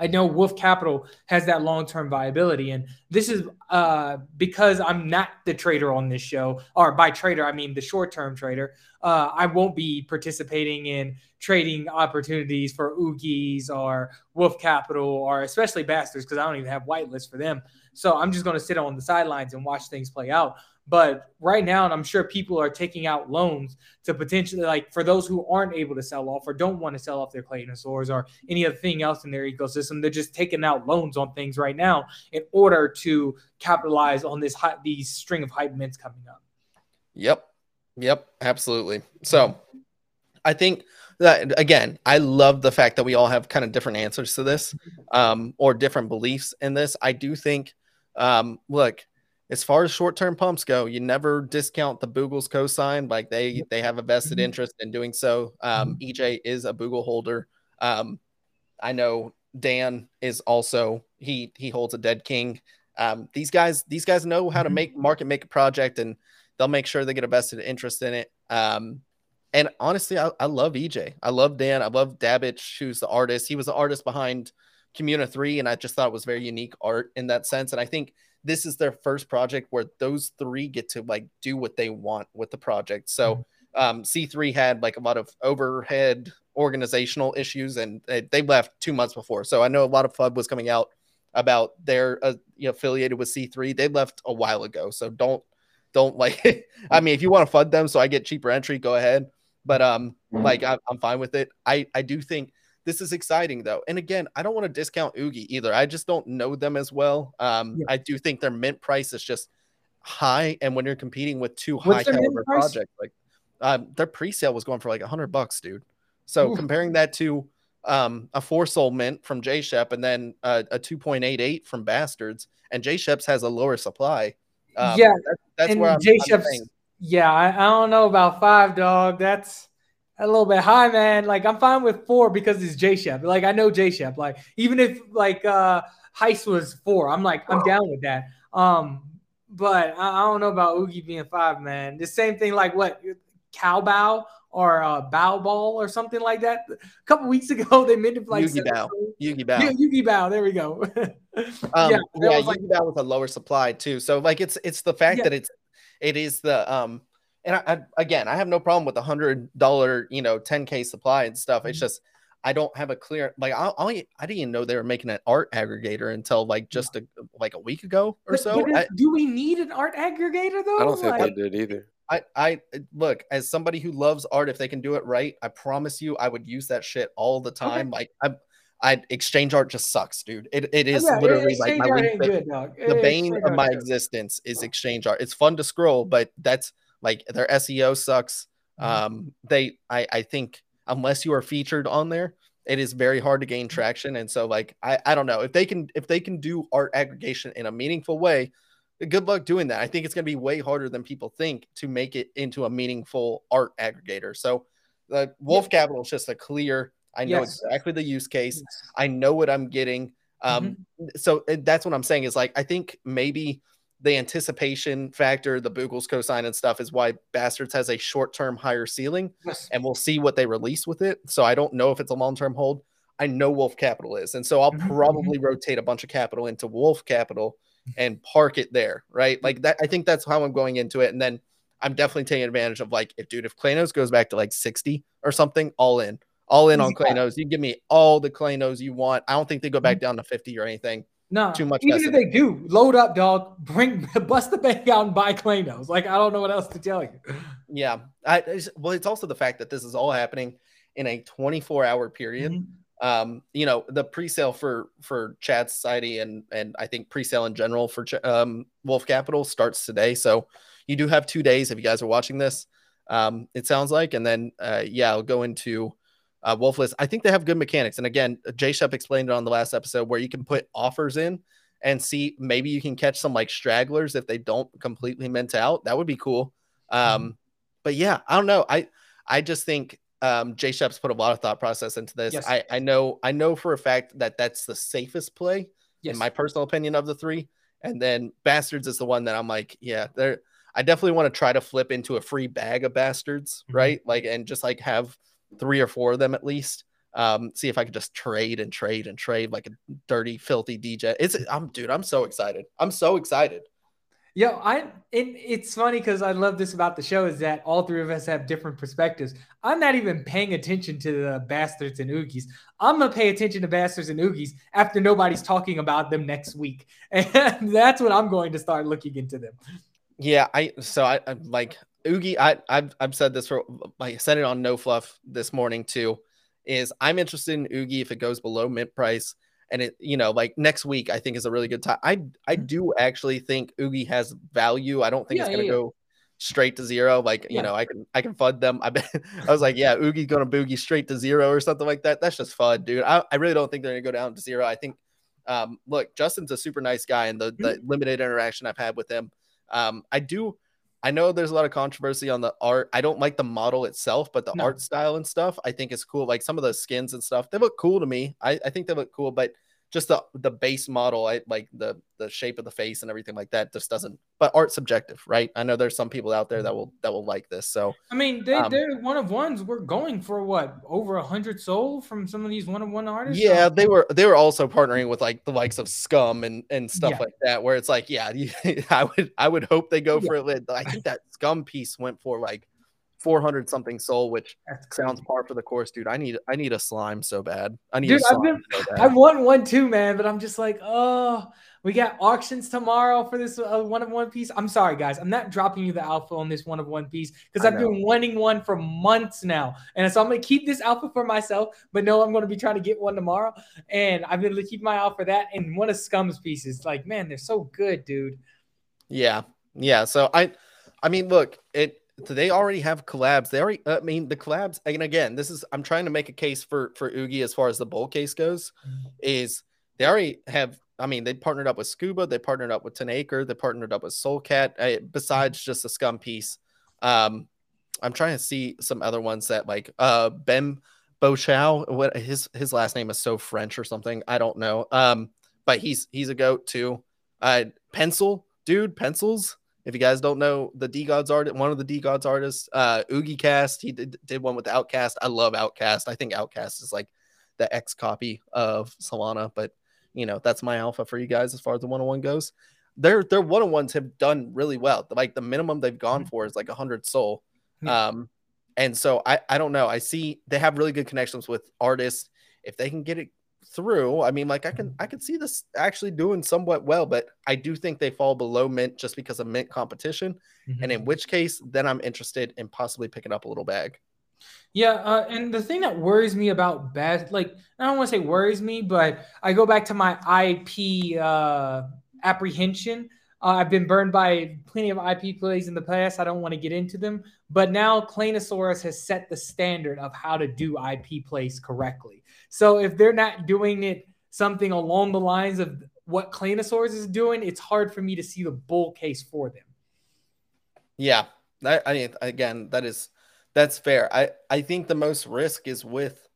I know Wolf Capital has that long term viability. And this is uh, because I'm not the trader on this show, or by trader, I mean the short term trader. Uh, I won't be participating in trading opportunities for Oogies or Wolf Capital or especially Bastards because I don't even have whitelist for them. So I'm just going to sit on the sidelines and watch things play out. But right now, and I'm sure people are taking out loans to potentially, like, for those who aren't able to sell off or don't want to sell off their Claynosaurs or any other thing else in their ecosystem, they're just taking out loans on things right now in order to capitalize on this these string of hype mints coming up. Yep, yep, absolutely. So, I think that again, I love the fact that we all have kind of different answers to this, um, or different beliefs in this. I do think, um, look as far as short-term pumps go, you never discount the Boogles cosign. Like they they have a vested mm-hmm. interest in doing so. Um, mm-hmm. EJ is a Boogle holder. Um, I know Dan is also he he holds a Dead King. Um, these guys these guys know how to mm-hmm. make market make a project, and they'll make sure they get a vested interest in it. Um, and honestly, I, I love EJ. I love Dan. I love Dabbich, who's the artist. He was the artist behind Communa Three, and I just thought it was very unique art in that sense. And I think this is their first project where those three get to like do what they want with the project. So mm-hmm. um, C3 had like a lot of overhead organizational issues and they, they, left two months before. So I know a lot of FUD was coming out about their uh, you know, affiliated with C3. They left a while ago. So don't, don't like, I mean, if you want to FUD them so I get cheaper entry, go ahead. But um, mm-hmm. like I, I'm fine with it. I, I do think this is exciting though. And again, I don't want to discount Oogy either. I just don't know them as well. Um, yeah. I do think their mint price is just high. And when you're competing with two high caliber projects, like um, their pre-sale was going for like a hundred bucks, dude. So Ooh. comparing that to um, a four SOL mint from J Shep and then uh, a 2.88 from Bastards, and J Shep's has a lower supply. Um, yeah, that's, that's where I'm, J Shep's. Yeah, I, I don't know about five, dog. That's a little bit high, man. Like I'm fine with four because it's J Shep. Like I know J Shep. Like even if like uh Heist was four, I'm like I'm down with that. Um, but I, I don't know about Oogy being five, man. The same thing like what Cowbow or uh, Bow Ball or something like that. A couple weeks ago, they made it like Yugi Bow. Yugi Bow. Yeah, Yugi Bow. There we go. um, yeah, yeah like, Bow with a lower supply too. So like it's it's the fact yeah. that it's it is the um and I, I, again, I have no problem with a hundred dollar, you know, 10k supply and stuff. It's mm-hmm. just I don't have a clear like I I, I didn't even know they were making an art aggregator until like just a like a week ago or but, so. But I, do we need an art aggregator though? I don't think like, they did either. I, I look as somebody who loves art. If they can do it right, I promise you, I would use that shit all the time. Okay. Like I, I exchange art just sucks, dude. It, it is yeah, literally like my good, the bane of my existence is exchange art. It's fun to scroll, but that's like their SEO sucks. Mm-hmm. Um, they, I, I think unless you are featured on there, it is very hard to gain traction. And so, like, I, I don't know if they can, if they can do art aggregation in a meaningful way. Good luck doing that. I think it's going to be way harder than people think to make it into a meaningful art aggregator. So, the Wolf. Capital is just a clear. I know yes. exactly the use case. Yes. I know what I'm getting. Um, mm-hmm. so that's what I'm saying is like I think maybe the anticipation factor, the Boogles cosign and stuff is why Bastards has a short term higher ceiling, yes. and we'll see what they release with it. So I don't know if it's a long term hold. I know Wolf Capital is, and so I'll mm-hmm. probably rotate a bunch of capital into Wolf Capital and park it there, right? Like that. I think that's how I'm going into it, and then I'm definitely taking advantage of like if dude, if Claynos goes back to like 60 or something, all in, all in on Claynos. You give me all the Claynos you want. I don't think they go back mm-hmm. down to 50 or anything. No, too much. Even if they do, load up, dog. Bring bust the bank out and buy Claynos. Like I don't know what else to tell you. Yeah, I well, it's also the fact that this is all happening in a 24 hour period. Mhm. Um, you know, the pre-sale for for Chad Society and and I think pre-sale in general for Ch- um, Wolf Capital starts today. So you do have two days if you guys are watching this. Um, it sounds like, and then uh, yeah, I'll go into uh, Wolfless. I think they have good mechanics, and again, Jay Shep explained it on the last episode where you can put offers in and see maybe you can catch some like stragglers if they don't completely mint out. That would be cool. Um, but yeah, I don't know. I I just think um, Jay Shep's put a lot of thought process into this. Yes. I I know I know for a fact that that's the safest play Yes. in my personal opinion of the three. And then Bastards is the one that I'm like, yeah, there. I definitely want to try to flip into a free bag of Bastards, Mhm. right? Like, and just like have three or four of them at least. Um, see if I could just trade and trade and trade like a dirty, filthy DJ. It's I'm dude, I'm so excited. I'm so excited. Yeah, I and it's funny because I love this about the show is that all three of us have different perspectives. I'm not even paying attention to the bastards and oogies. I'm gonna pay attention to bastards and oogies after nobody's talking about them next week, and that's when I'm going to start looking into them. Yeah, I so I I'm like Oogy. I I've I've said this for I said it on No Fluff this morning too. Is I'm interested in Oogy if it goes below mint price, and it you know like next week I think is a really good time. I I Mhm. do actually think Oogy has value. I don't think Yeah, it's gonna yeah, yeah. go straight to zero. Like you know I can I can fud them. I bet I was like yeah Oogy's gonna boogie straight to zero or something like that. That's just fun, dude. I I really don't think they're gonna go down to zero. I think um look Justin's a super nice guy, and the the limited interaction I've had with him. Um, I do. I know there's a lot of controversy on the art. I don't like the model itself, but the No. art style and stuff I think is cool. Like some of the skins and stuff, they look cool to me. I, I think they look cool, but just the the base model, I like the the shape of the face and everything like that just doesn't. But art subjective, right? I know there's some people out there that will that will like this. So I mean, they, Um, they're one of ones. We're going for what over a hundred sold from some of these one of one artists. yeah, they were they were also partnering with like the likes of Scum and and stuff Yeah. like that, where it's like, yeah, I would I would hope they go Yeah. for it. I think that Scum piece went for like 400 something SOL, which sounds par for the course, dude. I need I need a slime so bad. I need Dude, I've been- so I want one too, man, but I'm just like, oh, we got auctions tomorrow for this uh, one of one piece. I'm sorry, guys. I'm not dropping you the alpha on this one of one piece because I've been wanting one for months now. And so I'm going to keep this alpha for myself, but no, I'm going to be trying to get one tomorrow. And I've been to keep my eye for that. And one of Scum's pieces, like, man, they're so good, dude. Yeah, yeah. So I, I mean, look, it. They already have collabs. They already. I mean, the collabs. And again, this is. I'm trying to make a case for for Oogy as far as the bowl case goes. Is they already have. I mean, they partnered up with Scuba. They partnered up with Ten Acre. They partnered up with Soulcat. Uh, besides just the Scum piece, um, I'm trying to see some other ones that like uh Ben Bochow. What his his last name is so French or something. I don't know. Um, but he's he's a goat too. Uh, Pencil, dude, pencils. If you guys don't know the DeGods art, one of the DeGods artists, uh, Oogie Cast, he did, did one with Outcast. I love Outcast. I think Outcast is like the XCOPY of Solana, but you know that's my alpha for you guys as far as the one on one goes. Their their one on ones have done really well. Like the minimum they've gone for is like a hundred SOL. Yeah. Um, and so I I don't know. I see they have really good connections with artists. If they can get it through, I mean, like I can I can see this actually doing somewhat well, but I do think they fall below mint just because of mint competition. And in which case, then I'm interested in possibly picking up a little bag. Yeah, uh, and the thing that worries me about bad, like I don't want to say worries me, but I go back to my IP uh, apprehension. Uh, I've been burned by plenty of IP plays in the past. I don't want to get into them, but now Claynosaurus has set the standard of how to do IP plays correctly. So if they're not doing it something along the lines of what Claynosaurus is doing, it's hard for me to see the bull case for them. Yeah, I, I mean, again, that is that's fair. I I think the most risk is with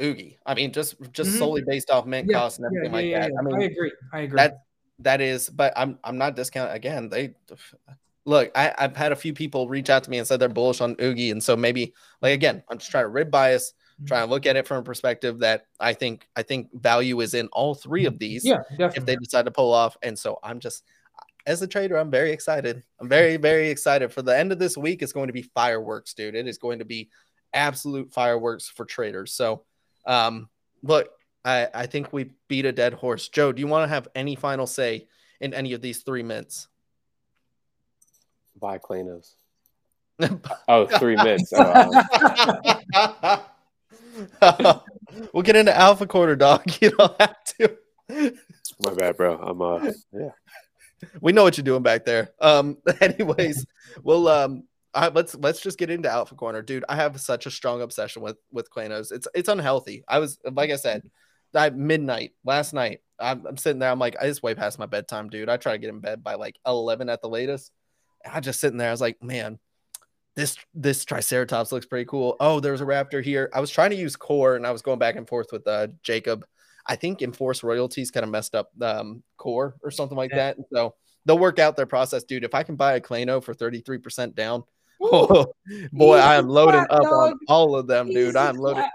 Oogy. I mean, just just Mhm. solely based off mint Yeah, costs and everything yeah, like yeah, that. yeah. I mean, I agree. I agree. that that is, but I'm I'm not discounting again. They look, I, I've had a few people reach out to me and said they're bullish on Oogy, and so maybe like again, I'm just trying to rib bias, Mhm. and look at it from a perspective that I think I think value is in all three of these. yeah, definitely. if they decide to pull off. And so I'm just as a trader, I'm very excited. I'm very, very excited for the end of this week. It's going to be fireworks, dude. It is going to be absolute fireworks for traders. So um look, I, I think we beat a dead horse. Joe, do you want to have any final say in any of these three mints? Buy Claynos. oh, three mints. Oh, we'll get into Alpha Corner, dog. You don't have to. My bad, bro. I'm uh yeah. We know what you're doing back there. Um, anyways, well, um, I, let's let's just get into Alpha Corner, dude. I have such a strong obsession with with Claynos. It's it's unhealthy. I was like I said, I midnight last night. I'm, I'm sitting there. I'm like, I just way past my bedtime, dude. I try to get in bed by like 11 at the latest. I just sitting there. I was like, man, this this Triceratops looks pretty cool. Oh, there's a raptor here. I was trying to use core, and I was going back and forth with uh, Jacob. I think Enforce Royalties kind of messed up um, core or something like yeah. that. so they'll work out their process, dude. If I can buy a Clayno for 33% down, oh, boy, I am loading up dog. on all of them, dude. I'm loading.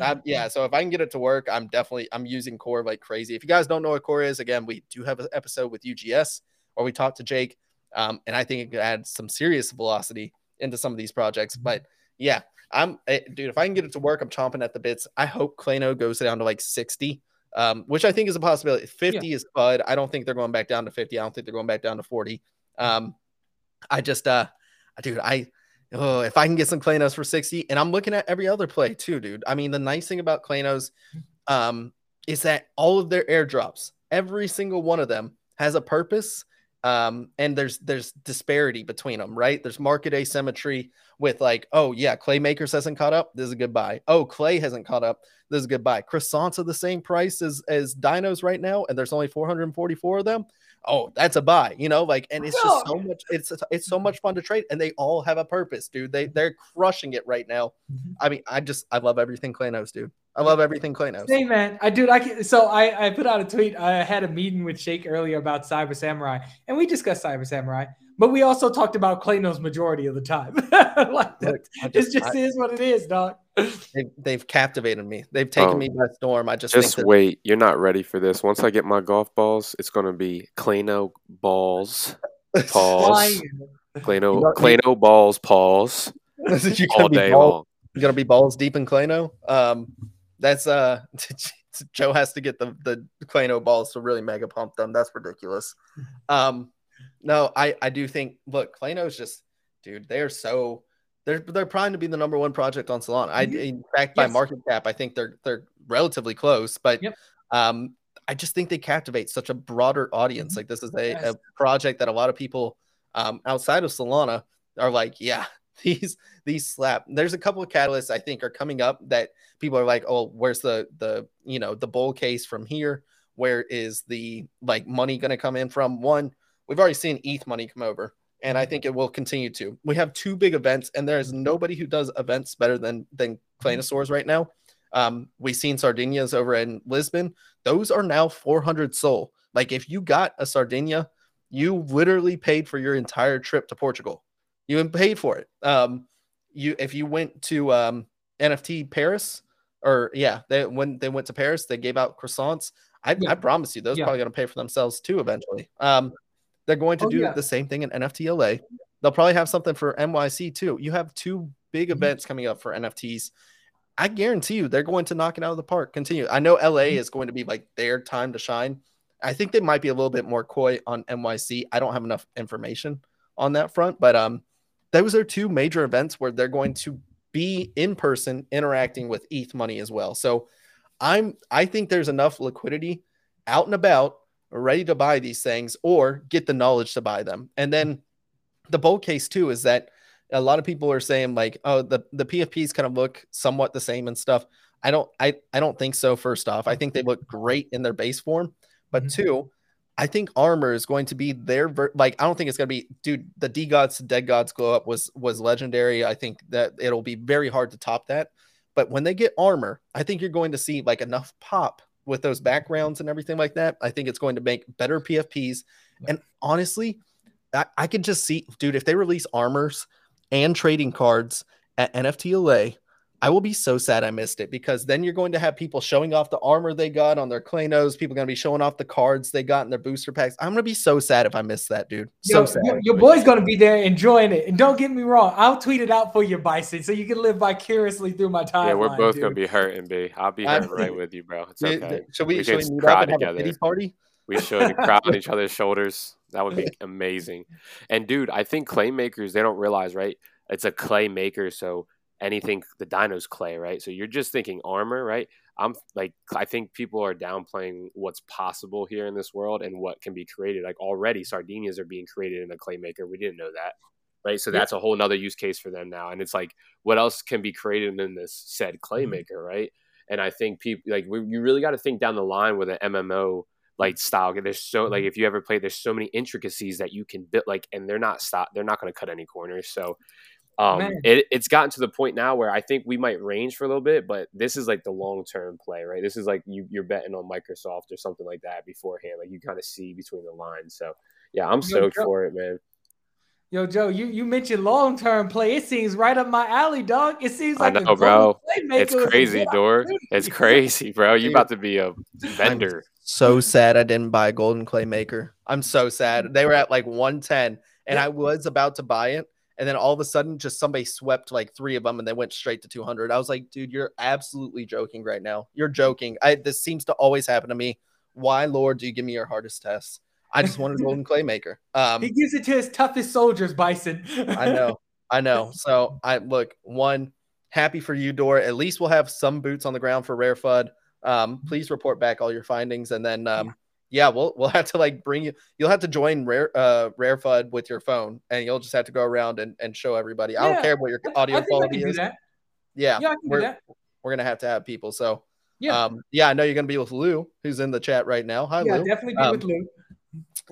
I'm, yeah, so if I can get it to work, I'm definitely I'm using core like crazy. If you guys don't know what core is, again, we do have an episode with UGS where we talked to Jake, um, and I think it could add some serious velocity into some of these projects. Mm-hmm. But yeah, I'm eh, dude. If I can get it to work, I'm chomping at the bits. I hope Clayno goes down to like 60, um, which I think is a possibility. 50 yeah. is Bud. I don't think they're going back down to 50. I don't think they're going back down to 40. Um, I just, uh, dude, I, oh, if I can get some Claynos for 60, and I'm looking at every other play too, dude. I mean, the nice thing about Claynos, um, is that all of their airdrops, every single one of them has a purpose um, and there's there's disparity between them, right? There's market asymmetry with like, oh yeah, Clay Makers hasn't caught up. This is a good buy. Oh, Clay hasn't caught up. This is a good buy. Croissants are the same price as as dinos right now, and there's only 444 of them. Oh, that's a buy, you know, like, and it's just so much. It's it's so much fun to trade, and they all have a purpose, dude. They they're crushing it right now. Mm-hmm. I mean, I just I love everything Claynos, dude. I love everything Claynos. Hey man, I dude, I can, so I I put out a tweet. I had a meeting with Shake earlier about Cyber Samurai, and we discussed Cyber Samurai, but we also talked about Claynos majority of the time. like Look, just, it just I, is what it is, dog. They've, they've captivated me. They've taken oh, me by storm. I just just wait. You're not ready for this. Once I get my golf balls, it's gonna be Clayno balls. Pause. Clayno Clayno balls. Pause. all day long. You're gonna be balls deep in Clayno. Um, that's uh Joe has to get the the Clayno balls to really mega pump them. That's ridiculous. Um, no, I I do think look, Clayno's just dude, they're so they're they're trying to be the number one project on Solana. I mm-hmm. in fact by yes. market cap, I think they're they're relatively close, but yep. um I just think they captivate such a broader audience. Mm-hmm. Like this is a, yes. a project that a lot of people um outside of Solana are like, yeah, these these slap. There's a couple of catalysts I think are coming up that people are like, oh, where's the the you know the bull case from here? Where is the like money going to come in from? One, we've already seen ETH money come over, and I think it will continue to. We have two big events, and there is nobody who does events better than than Claynosaurs right now. Um, we've seen Sardinias over in Lisbon; those are now 400 SOL. Like if you got a Sardinia, you literally paid for your entire trip to Portugal. You paid for it. Um, you if you went to um, NFT Paris, or yeah, they when they went to Paris, they gave out croissants. I, yeah. I promise you, those yeah. probably going to pay for themselves too eventually. Um, they're going to oh, do yeah. the same thing in NFTLA. They'll probably have something for NYC too. You have two big mm-hmm. events coming up for NFTs. I guarantee you, they're going to knock it out of the park. Continue. I know LA mm-hmm. is going to be like their time to shine. I think they might be a little bit more coy on NYC. I don't have enough information on that front, but um, those are two major events where they're going to be in person interacting with ETH money as well. So I'm I think there's enough liquidity out and about ready to buy these things or get the knowledge to buy them. And then the bold case too is that a lot of people are saying like, oh, the the PFPs kind of look somewhat the same and stuff. I don't I I don't think so. First off, I think they look great in their base form, but mm-hmm. two, I think armor is going to be their ver- like I don't think it's going to be dude the DeGods dead gods glow up was was legendary. I think that it'll be very hard to top that. But when they get armor, I think you're going to see like enough pop with those backgrounds and everything like that. I think it's going to make better PFPs. And honestly, I, I can just see, dude, if they release armors and trading cards at NFT LA, I will be so sad I missed it because then you're going to have people showing off the armor they got on their Claynos. People going to be showing off the cards they got in their booster packs. I'm going to be so sad if I miss that, dude. So Yo, sad. Your, your boy's going to be there enjoying it. And don't get me wrong, I'll tweet it out for you, Bison, so you can live vicariously through my time. Yeah, we're both gonna be hurting, B. I'll be I- hurting right with you, bro. It's okay. Should we, We should we meet cry up and have a together. pity party? We should cry on each other's shoulders. That would be amazing. And dude, I think clay makers they don't realize, right? It's a clay maker, so anything the dino's clay, right? So you're just thinking armor, right? I'm like I think people are downplaying what's possible here in this world and what can be created. Like already sardinias are being created in a clay maker. We didn't know that. Right. So that's a whole nother use case for them now. And it's like, what else can be created in this said clay Mhm. maker, right? And I think people like we, you really got to think down the line with an MMO like style. There's so like if you ever play, there's so many intricacies that you can build like, and they're not stop. They're not going to cut any corners. So um, Man. it, it's gotten to the point now where I think we might range for a little bit, but this is like the long term play, right? This is like you, you're betting on Microsoft or something like that beforehand. Like you kind of see between the lines. So yeah, I'm Yo, stoked Joe- for it, man. Yo, Joe, you, you mentioned long term play. It seems right up my alley, dog. It seems I like a know, bro. It's crazy, good Dor. It's crazy, bro. You Dude. about to be a vendor. So sad I didn't buy a golden clay maker. I'm so sad. They were at like 110 and Yeah. I was about to buy it. And then all of a sudden, just somebody swept like three of them and they went straight to 200. I was like, dude, you're absolutely joking right now. You're joking. I this seems to always happen to me. Why, Lord, do you give me your hardest tests? I just wanted a golden clay maker. Um, He gives it to his toughest soldiers, Bison. I know, I know. So I look one happy for you, dora At least we'll have some boots on the ground for RareFUD. Um, please report back all your findings, and then um, yeah, we'll we'll have to like bring you. You'll have to join Rare uh RareFUD with your phone, and you'll just have to go around and, and show everybody. I don't care what your audio quality is. Yeah, Yeah, we're we're gonna have to have people. So Yeah. um, yeah, I know you're gonna be with Lou, who's in the chat right now. Hi, Yeah, Lou. definitely be Um, with Lou.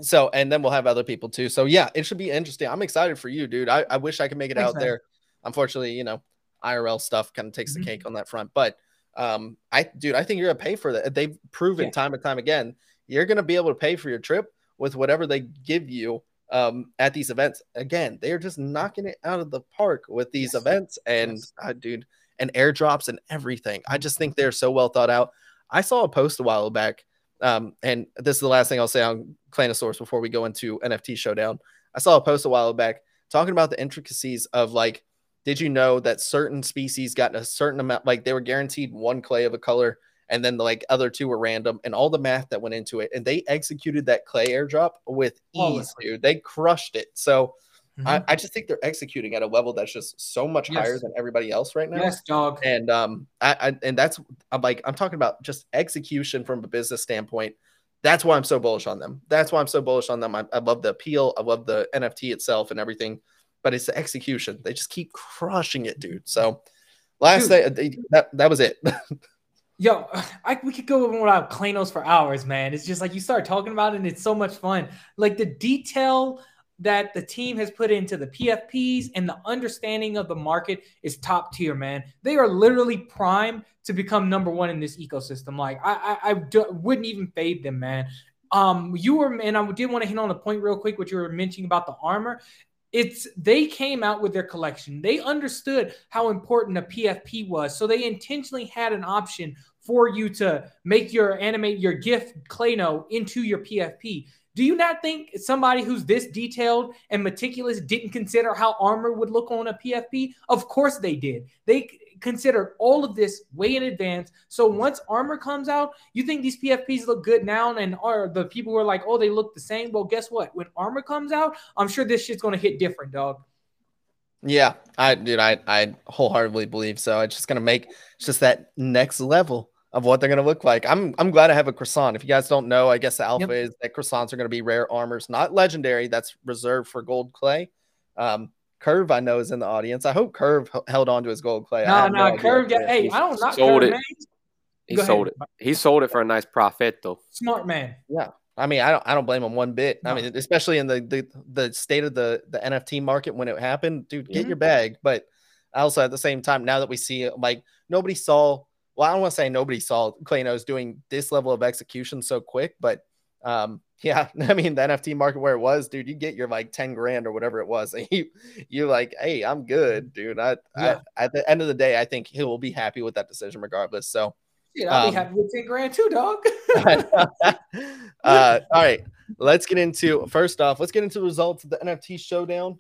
So, and then we'll have other people too. So, yeah, it should be interesting. I'm excited for you, dude. I, I wish I could make it Thanks, out man. there. Unfortunately, you know, IRL stuff kind of takes Mhm. the cake on that front. But, um, I, dude, I think you're gonna pay for that. They've proven Yeah. time and time again, you're gonna be able to pay for your trip with whatever they give you um at these events. Again, they're just knocking it out of the park with these Yes. events and Yes. uh, dude, and airdrops and everything. I just think they're so well thought out. I saw a post a while back um, and this is the last thing I'll say on Claynosaurus before we go into NFT Showdown. I saw a post a while back talking about the intricacies of like, did you know that certain species got a certain amount, like they were guaranteed one clay of a color, and then the like other two were random, and all the math that went into it, and they executed that clay airdrop with ease, dude. They crushed it. So I, Mhm. I just think they're executing at a level that's just so much higher than everybody else right now yes, dog. and um I, I and that's i'm like i'm talking about just execution from a business standpoint that's why i'm so bullish on them that's why i'm so bullish on them i, I love the appeal i love the nft itself and everything but it's the execution they just keep crushing it dude so last Dude. day that that was it Yo, I, we could go without Claynos for hours, man. It's just like you start talking about it and it's so much fun. Like the detail that the team has put into the PFPs and the understanding of the market is top tier, man. They are literally primed to become number one in this ecosystem. Like I, I, I do, wouldn't even fade them, man. Um, you were, and I did want to hit on a point real quick, what you were mentioning about the armor. It's they came out with their collection. They understood how important a PFP was, so they intentionally had an option for you to make your animate your gift Clayno into your PFP. Do you not think somebody who's this detailed and meticulous didn't consider how armor would look on a PFP? Of course they did. They considered all of this way in advance. So once armor comes out, you think these PFPs look good now, and are the people who are like, oh, they look the same. Well, guess what? When armor comes out, I'm sure this shit's gonna hit different, dog. yeah i dude i i wholeheartedly believe so it's just gonna make it's just that next level of what they're going to look like. I'm I'm glad I have a croissant. If you guys don't know, I guess the alpha Yep. is that croissants are going to be rare armors, not legendary. That's reserved for gold clay. Um, Curve, I know, is in the audience. I hope Curve h- held on to his gold clay. I No, no, Curve got. that Hey, I don't not Sold Curve, it. man. He Go ahead. sold it. He sold it for a nice profit though. Smart man. Yeah. I mean, I don't I don't blame him one bit. I mean, especially in the, the the state of the the NFT market when it happened, dude, get Mhm. your bag. But also at the same time, now that we see it, like nobody saw. Well, I don't want to say nobody saw Claynos doing this level of execution so quick, but Um, yeah, I mean the NFT market where it was, dude, you get your like 10 grand or whatever it was, and you you like, hey, I'm good, dude. I, yeah. I at the end of the day, I think he will be happy with that decision regardless. So yeah, I'll um, be happy with 10 grand too, dog. uh, all right. Let's get into first off, let's get into the results of the NFT showdown.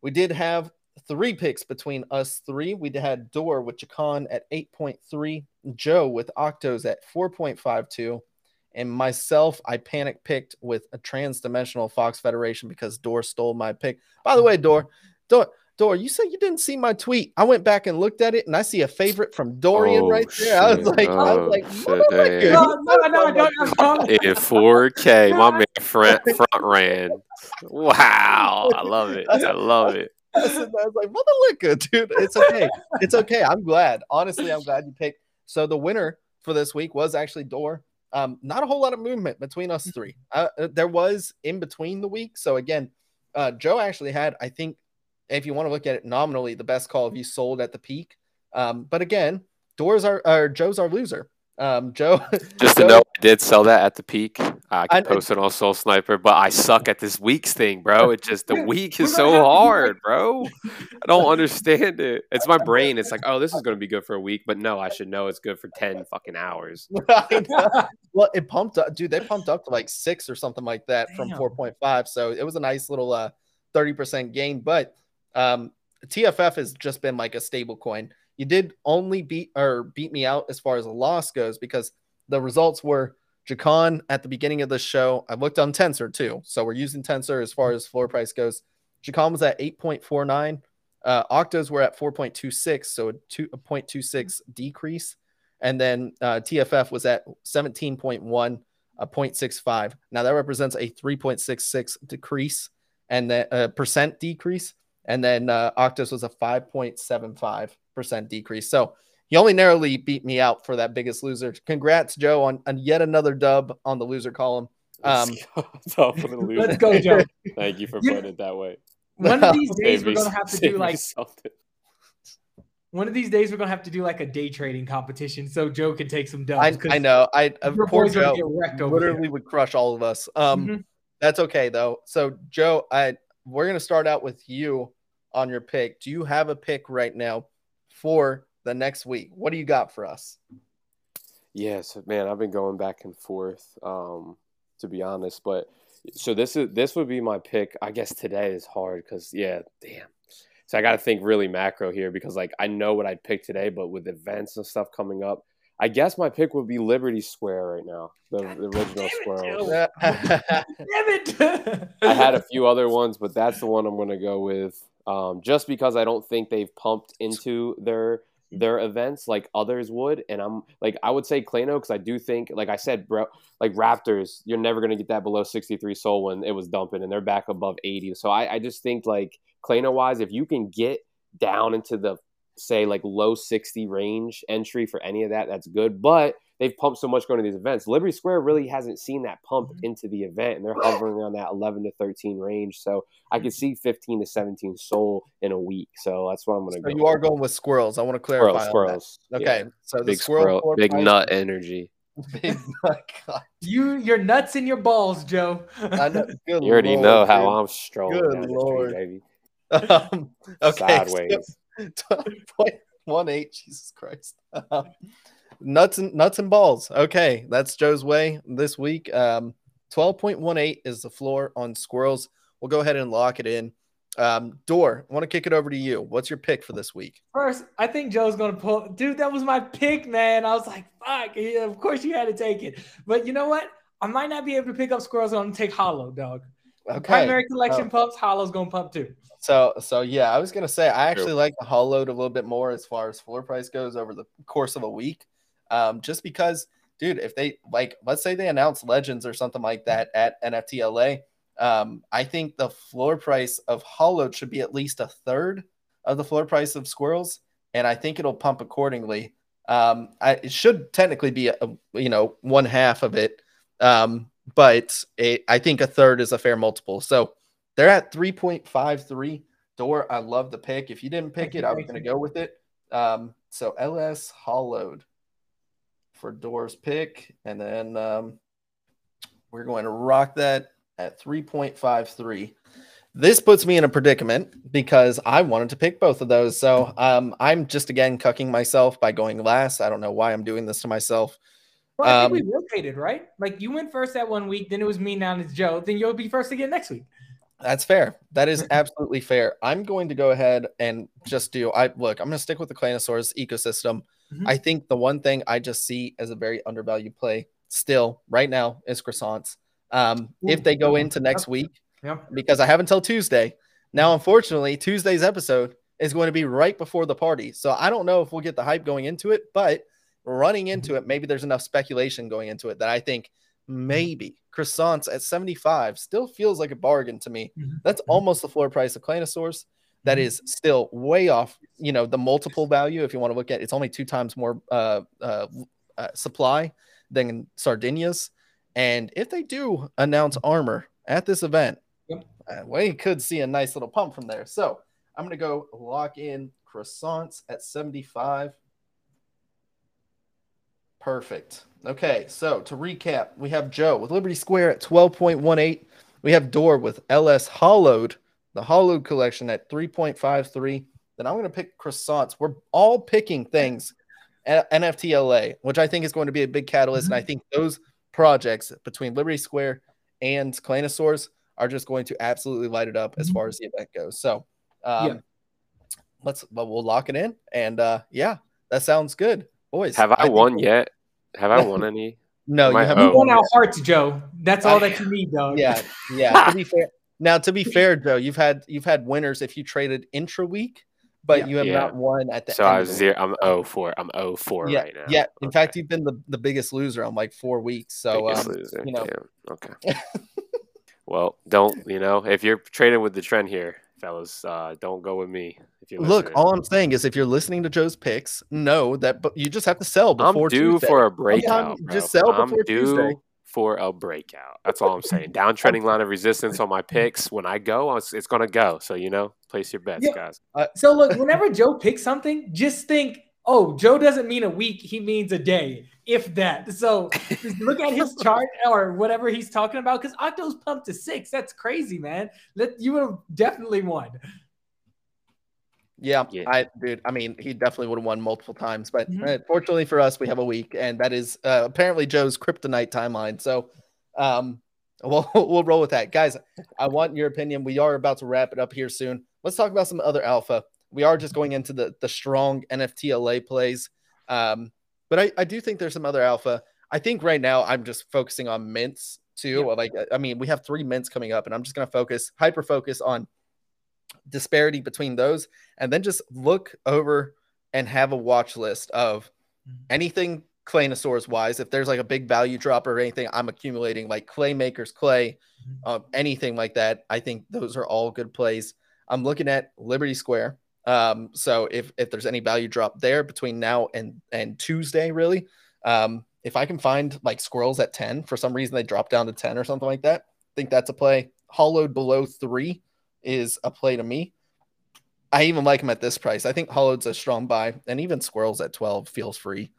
We did have three picks between us three. We had Door with Chacon at 8.3, Joe with Octos at 4.52, and myself, I panic picked with a trans-dimensional Fox Federation because Door stole my pick. By the way, Door, Door, Door, you said you didn't see my tweet. I went back and looked at it, and I see a favorite from Dorian oh, right there. Shit. I was like, oh, I was like, shit, no, no, no, no, no, In 4K, my man front, front ran. Wow, I love it. I love it. I was like, mother liquor, dude. It's okay. It's okay. I'm glad. Honestly, I'm glad you picked. So the winner for this week was actually Door. Um, not a whole lot of movement between us mm-hmm. three. Uh, uh, there was in between the week. So again, uh, Joe actually had, I think, if you want to look at it nominally, the best call of you sold at the peak. Um, but again, Doors are, or Joe's our loser. Um, Joe, just Joe, to know, I did sell that at the peak. I can I, post it on SolSniper, but I suck at this weeks thing, bro. It just the week is so hard, bro. I don't understand it. It's my brain. It's like, oh, this is going to be good for a week, but no, I should know it's good for ten fucking hours. well, it pumped up, dude. They pumped up to like six or something like that Damn. from four point five. So it was a nice little uh thirty percent gain. But um, TFF has just been like a stable coin. You did only beat or beat me out as far as a loss goes because the results were Jacon at the beginning of the show. I looked on Tensor too. So we're using Tensor as far as floor price goes. Jacon was at 8.49. Uh, Octos were at 4.26, so a, two, a 0.26 decrease. And then uh, TFF was at 17.1, a 0.65. Now that represents a 3.66 decrease and then a uh, percent decrease. And then uh, Octos was a 5.75 percent decrease. So he only narrowly beat me out for that biggest loser. Congrats, Joe, on, on yet another dub on the loser column. Um, Let's go, Let's go Joe. Thank you for putting it that way. One of these days we're gonna have to do like one of these days we're gonna have to do like a day trading competition so Joe can take some dubs. I, I know. I of course Joe literally would crush all of us. Um, mm-hmm. that's okay though. So Joe, I we're gonna start out with you on your pick. Do you have a pick right now for the next week? What do you got for us? Yes, man, I've been going back and forth, um, to be honest. But so this is this would be my pick. I guess today is hard because yeah, damn. So I got to think really macro here because like I know what I'd pick today, but with events and stuff coming up, I guess my pick would be Liberty Square right now, the, the original square. Damn it! I had a few other ones, but that's the one I'm going to go with um, just because I don't think they've pumped into their their events like others would. And I'm like, I would say Clayno because I do think, like I said, bro, like Raptors, you're never gonna get that below 63 SOL when it was dumping, and they're back above 80. So I, I just think like Clayno wise, if you can get down into the say like low 60 range entry for any of that, that's good. But they've pumped so much going to these events. Liberty Square really hasn't seen that pump mm-hmm. into the event, and they're hovering around that 11 to 13 range. So I could see 15 to 17 SOL in a week. So that's what I'm going to so go. You are going with squirrels. I want to clarify. Squirrels. squirrels. Okay. Yeah. So big squirrel, big nut energy. Big nut. You, your nuts in your balls, Joe. I know. Good you already Lord, know how dude. I'm strong. Good Lord. street, baby. Um, okay. Sideways. So, point one eight. Jesus Christ. Um, nuts and nuts and balls. Okay, that's Joe's way this week. Um, 12.18 is the floor on squirrels. We'll go ahead and lock it in. Um, Door, I want to kick it over to you. What's your pick for this week? First, I think Joe's gonna pull. Dude, that was my pick, man. I was like, fuck. Yeah, of course you had to take it. But you know what? I might not be able to pick up squirrels. I'm gonna take hollow, dog. Okay. Primary collection oh. pumps, hollow's gonna pump too. So, so yeah, I was gonna say I actually True. like the hollowed a little bit more as far as floor price goes over the course of a week um, just because, dude, if they like, let's say they announce Legends or something like that at NFT LA, um, I think the floor price of Hollowed should be at least a third of the floor price of Squirrels, and I think it'll pump accordingly. Um, I, it should technically be a, you know one half of it, um, but it, I think a third is a fair multiple. So they're at three point five three. Door, I love the pick. If you didn't pick it, I was going to go with it. Um, so LS Hollowed for Door's pick. And then um, We're going to rock that at 3.53. This puts me in a predicament because I wanted to pick both of those. So um, I'm just again cucking myself by going last. I don't know why I'm doing this to myself. Well, I think um, we rotated, right? Like you went first that one week, then it was me, now it's Joe. Then you'll be first again next week. That's fair. That is absolutely fair. I'm going to go ahead and just do. I look. I'm going to stick with the Claynosaurus ecosystem. Mm-hmm. I think the one thing I just see as a very undervalued play still right now is croissants. Um, Ooh, if they go into next week, yeah. because I have until Tuesday. Now, unfortunately, Tuesday's episode is going to be right before the party. So I don't know if we'll get the hype going into it, but running into it, maybe there's enough speculation going into it that I think maybe croissants at 75 still feels like a bargain to me. Mm-hmm. That's mm-hmm. almost the floor price of Claynosaurus. That mm-hmm. still way off, you know, the multiple value. If you want to look at it's only two times more uh, uh, uh, supply than Sardinia's. And if they do announce armor at this event, yep. uh, we could see a nice little pump from there. So I'm going to go lock in croissants at 75. Perfect. Okay, so to recap, we have Joe with Liberty Square at 12.18. We have Door with LS Hollowed, the Hollowed collection at 3.53. Then I'm going to pick croissants. We're all picking things at NFTLA, which I think is going to be a big catalyst. Mm-hmm. And I think those projects between Liberty Square and Claynosaurus are just going to absolutely light it up as mm-hmm. far as the event goes. So, um, yeah. let's well, we'll lock it in, and uh, yeah, that sounds good, boys. Have I, I won yet? Have I won any? no, you haven't. Won our hearts, Joe. That's all that you need, though. Yeah, yeah. to be fair, now to be fair, Joe, you've had you've had winners if you traded intra week, but yeah. you have yeah. not won at the. End. So I was zero. I'm 0 4. I'm 0 4 yeah, right now. Yeah. In okay. fact, you've been the, the biggest loser on like four weeks. So um, you know. Okay. well, don't you know if you're trading with the trend here, fellas, uh, don't go with me. If you look, all I'm saying is if you're listening to Joe's picks, know that but you just have to sell before. I'm due Tuesday. for a breakout. Just sell I'm before due Tuesday. For a breakout. That's all I'm saying. Downtrending line of resistance on my picks. When I go, it's, it's going to go. So, you know, place your bets, yeah. guys. Uh, so, look, whenever Joe picks something, just think, oh, Joe doesn't mean a week. He means a day, if that. So, look at his chart or whatever he's talking about because Octo's pumped to six. That's crazy, man. That You would have definitely won. Yeah, yeah, I dude. I mean, he definitely would have won multiple times, but mm-hmm. uh, fortunately for us, we have a week, and that is uh, apparently Joe's kryptonite timeline. So, um, we'll we'll roll with that, guys. I want your opinion. We are about to wrap it up here soon. Let's talk about some other alpha. We are just going into the the strong NFTLA plays, um, but I I do think there's some other alpha. I think right now I'm just focusing on mints too. Yeah. Like I mean, we have three mints coming up, and I'm just gonna focus hyper focus on disparity between those and then just look over and have a watch list of mm-hmm. anything Claynosaurus wise. If there's like a big value drop or anything, I'm accumulating like clay makers, clay, mm-hmm. um, anything like that. I think those are all good plays. I'm looking at Liberty Square. Um, so if if there's any value drop there between now and and Tuesday, really, um, if I can find like squirrels at 10 for some reason they drop down to 10 or something like that, I think that's a play. Hollowed below three is a play to me. I even like them at this price. I think Hollowed's a strong buy, and even Squirrels at 12 feels free.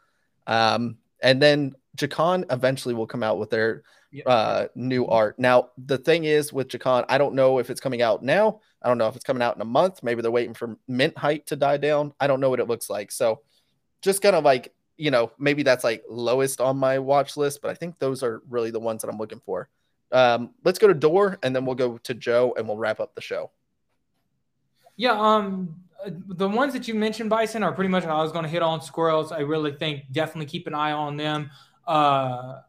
Um, and then Jacon eventually will come out with their uh, new art. Now, the thing is with Jacon, I don't know if it's coming out now. I don't know if it's coming out in a month. Maybe they're waiting for mint height to die down. I don't know what it looks like. So just kind of like, you know, maybe that's like lowest on my watch list, but I think those are really the ones that I'm looking for. Um, let's go to Door and then we'll go to Joe and we'll wrap up the show. Yeah, um, the ones that you mentioned, Bison, are pretty much I was going to hit on. Squirrels, I really think definitely keep an eye on them. Uh,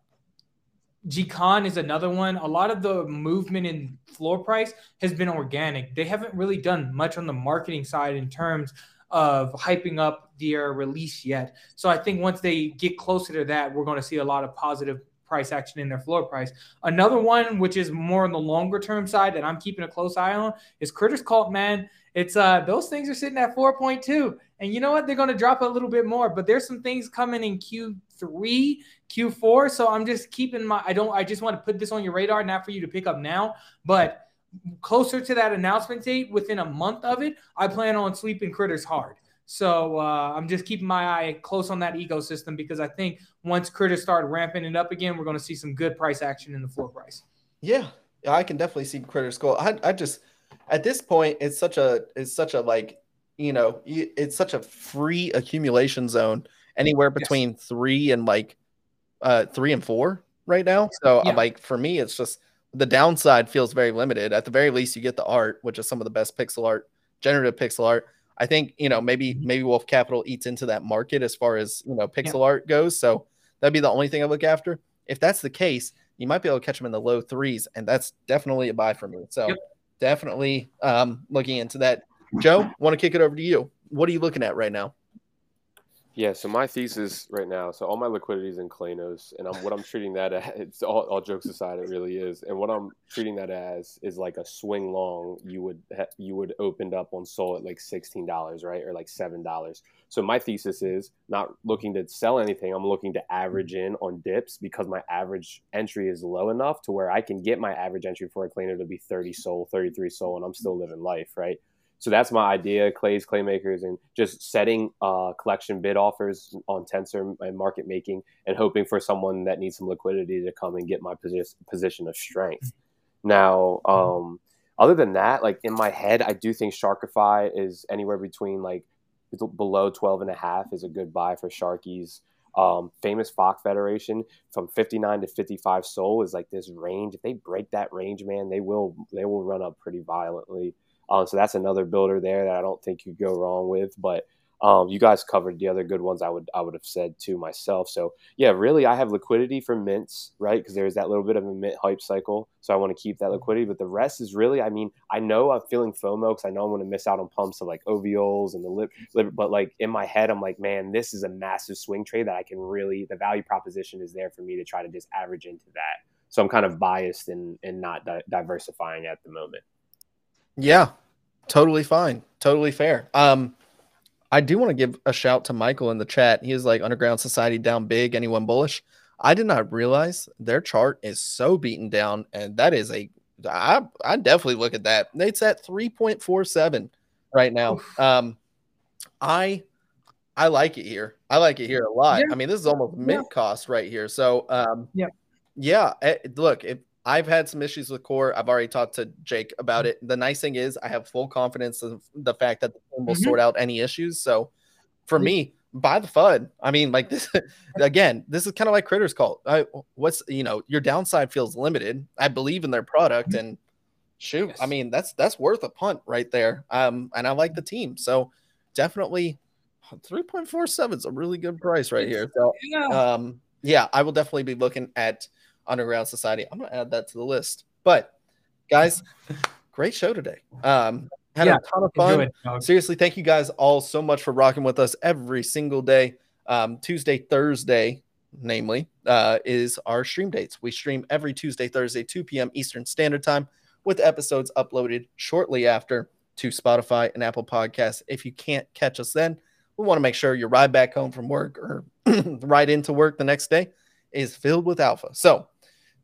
Gcon is another one. A lot of the movement in floor price has been organic. They haven't really done much on the marketing side in terms of hyping up their release yet. So I think once they get closer to that, we're going to see a lot of positive price action in their floor price. Another one, which is more on the longer term side that I'm keeping a close eye on, is Critters Cult, man. It's uh those things are sitting at 4.2. And you know what? They're gonna drop a little bit more, but there's some things coming in Q3, Q4. So I'm just keeping my I don't I just want to put this on your radar, not for you to pick up now, but closer to that announcement date, within a month of it, I plan on sleeping critters hard. So uh, I'm just keeping my eye close on that ecosystem because I think once critters start ramping it up again, we're going to see some good price action in the floor price. Yeah, I can definitely see critters go. I, I just at this point, it's such a it's such a like you know it's such a free accumulation zone anywhere between yes. three and like uh three and four right now. So yeah. like for me, it's just the downside feels very limited. At the very least, you get the art, which is some of the best pixel art, generative pixel art. I think you know maybe mm-hmm. maybe Wolf Capital eats into that market as far as you know pixel yeah. art goes. So that'd be the only thing I look after. If that's the case, you might be able to catch them in the low threes, and that's definitely a buy for me. So yep. definitely um, looking into that. Joe, want to kick it over to you. What are you looking at right now? Yeah, so my thesis right now, so all my liquidity is in Claynos, and I'm, what I'm treating that as, it's all, all jokes aside, it really is, and what I'm treating that as is like a swing long. You would you would opened up on Sol at like sixteen dollars, right, or like seven dollars. So my thesis is not looking to sell anything. I'm looking to average in on dips because my average entry is low enough to where I can get my average entry for a Clayno to be 30 Sol, 33 Sol, and I'm still living life, right? So that's my idea, clays, claymakers, and just setting uh, collection bid offers on Tensor and market making, and hoping for someone that needs some liquidity to come and get my position position of strength. Now, um, other than that, like in my head, I do think Sharkify is anywhere between like below 12 and a half is a good buy for Sharkies. Um, famous Fox Federation from 59 to 55 Sol is like this range. If they break that range, man, they will they will run up pretty violently. Um, so that's another builder there that I don't think you go wrong with. But um, you guys covered the other good ones I would I would have said to myself. So yeah, really I have liquidity for mints, right? Because there's that little bit of a mint hype cycle. So I want to keep that liquidity. But the rest is really, I mean, I know I'm feeling FOMO because I know I'm going to miss out on pumps of like OVOs and the lip, lip, but like in my head, I'm like, man, this is a massive swing trade that I can really the value proposition is there for me to try to just average into that. So I'm kind of biased and and not di- diversifying at the moment. Yeah, totally fine, totally fair. Um, I do want to give a shout to Michael in the chat. He is like Underground Society down big. Anyone bullish? I did not realize their chart is so beaten down, and that is a I I definitely look at that. It's at three point four seven right now. Um, I I like it here. I like it here a lot. Yeah. I mean, this is almost mid cost right here. So um, yeah, yeah. It, look, if I've had some issues with core. I've already talked to Jake about it. The nice thing is I have full confidence of the fact that the team will mm-hmm. sort out any issues. So for me, buy the FUD. I mean, like this again, this is kind of like Critters Cult. I, what's you know, your downside feels limited. I believe in their product mm-hmm. and shoot, yes. I mean, that's that's worth a punt right there. Um, and I like the team. So definitely 3.47 is a really good price right here. So um yeah, I will definitely be looking at Underground Society. I'm going to add that to the list. But guys, great show today. Um, had yeah, a ton of fun. Seriously, thank you guys all so much for rocking with us every single day. Um, Tuesday, Thursday, namely, uh, is our stream dates. We stream every Tuesday, Thursday, 2 p.m. Eastern Standard Time, with episodes uploaded shortly after to Spotify and Apple Podcasts. If you can't catch us then, we want to make sure your ride back home from work or right into work the next day is filled with alpha. So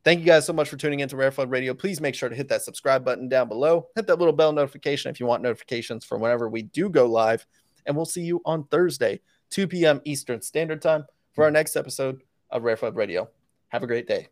Thank you guys so much for tuning into RareFUD Radio. Please make sure to hit that subscribe button down below. Hit that little bell notification if you want notifications for whenever we do go live. And we'll see you on Thursday, 2 p.m. Eastern Standard Time for our next episode of RareFUD Radio. Have a great day.